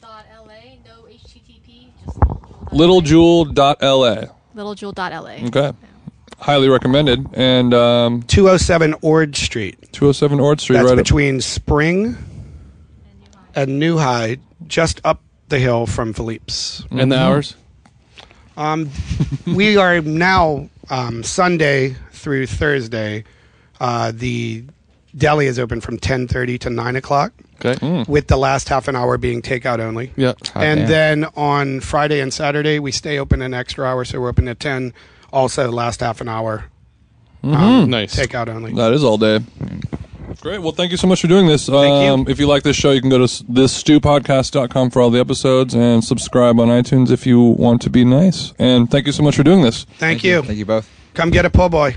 .la, no HTTP, just LittleJewel.la. littlejewel.la. Okay. Highly recommended. And um, 207 Ord Street. 207 Ord Street, That's right? between Spring and New High, just up the hill from Philippe's. and the hours? Um, we are now um, Sunday through Thursday. Uh, the deli is open from 10:30 to 9 o'clock, Okay. with the last half an hour being takeout only. Yeah. Hot and damn. then on Friday and Saturday, we stay open an extra hour, so we're open at 10. Also, the last half an hour um, Nice. takeout only. That is all day. Great. Well, thank you so much for doing this. Thank you. Um, if you like this show, you can go to s- thisstewpodcast.com for all the episodes and subscribe on iTunes if you want to be nice. And thank you so much for doing this. Thank, you. Thank you both. Come get a po' boy.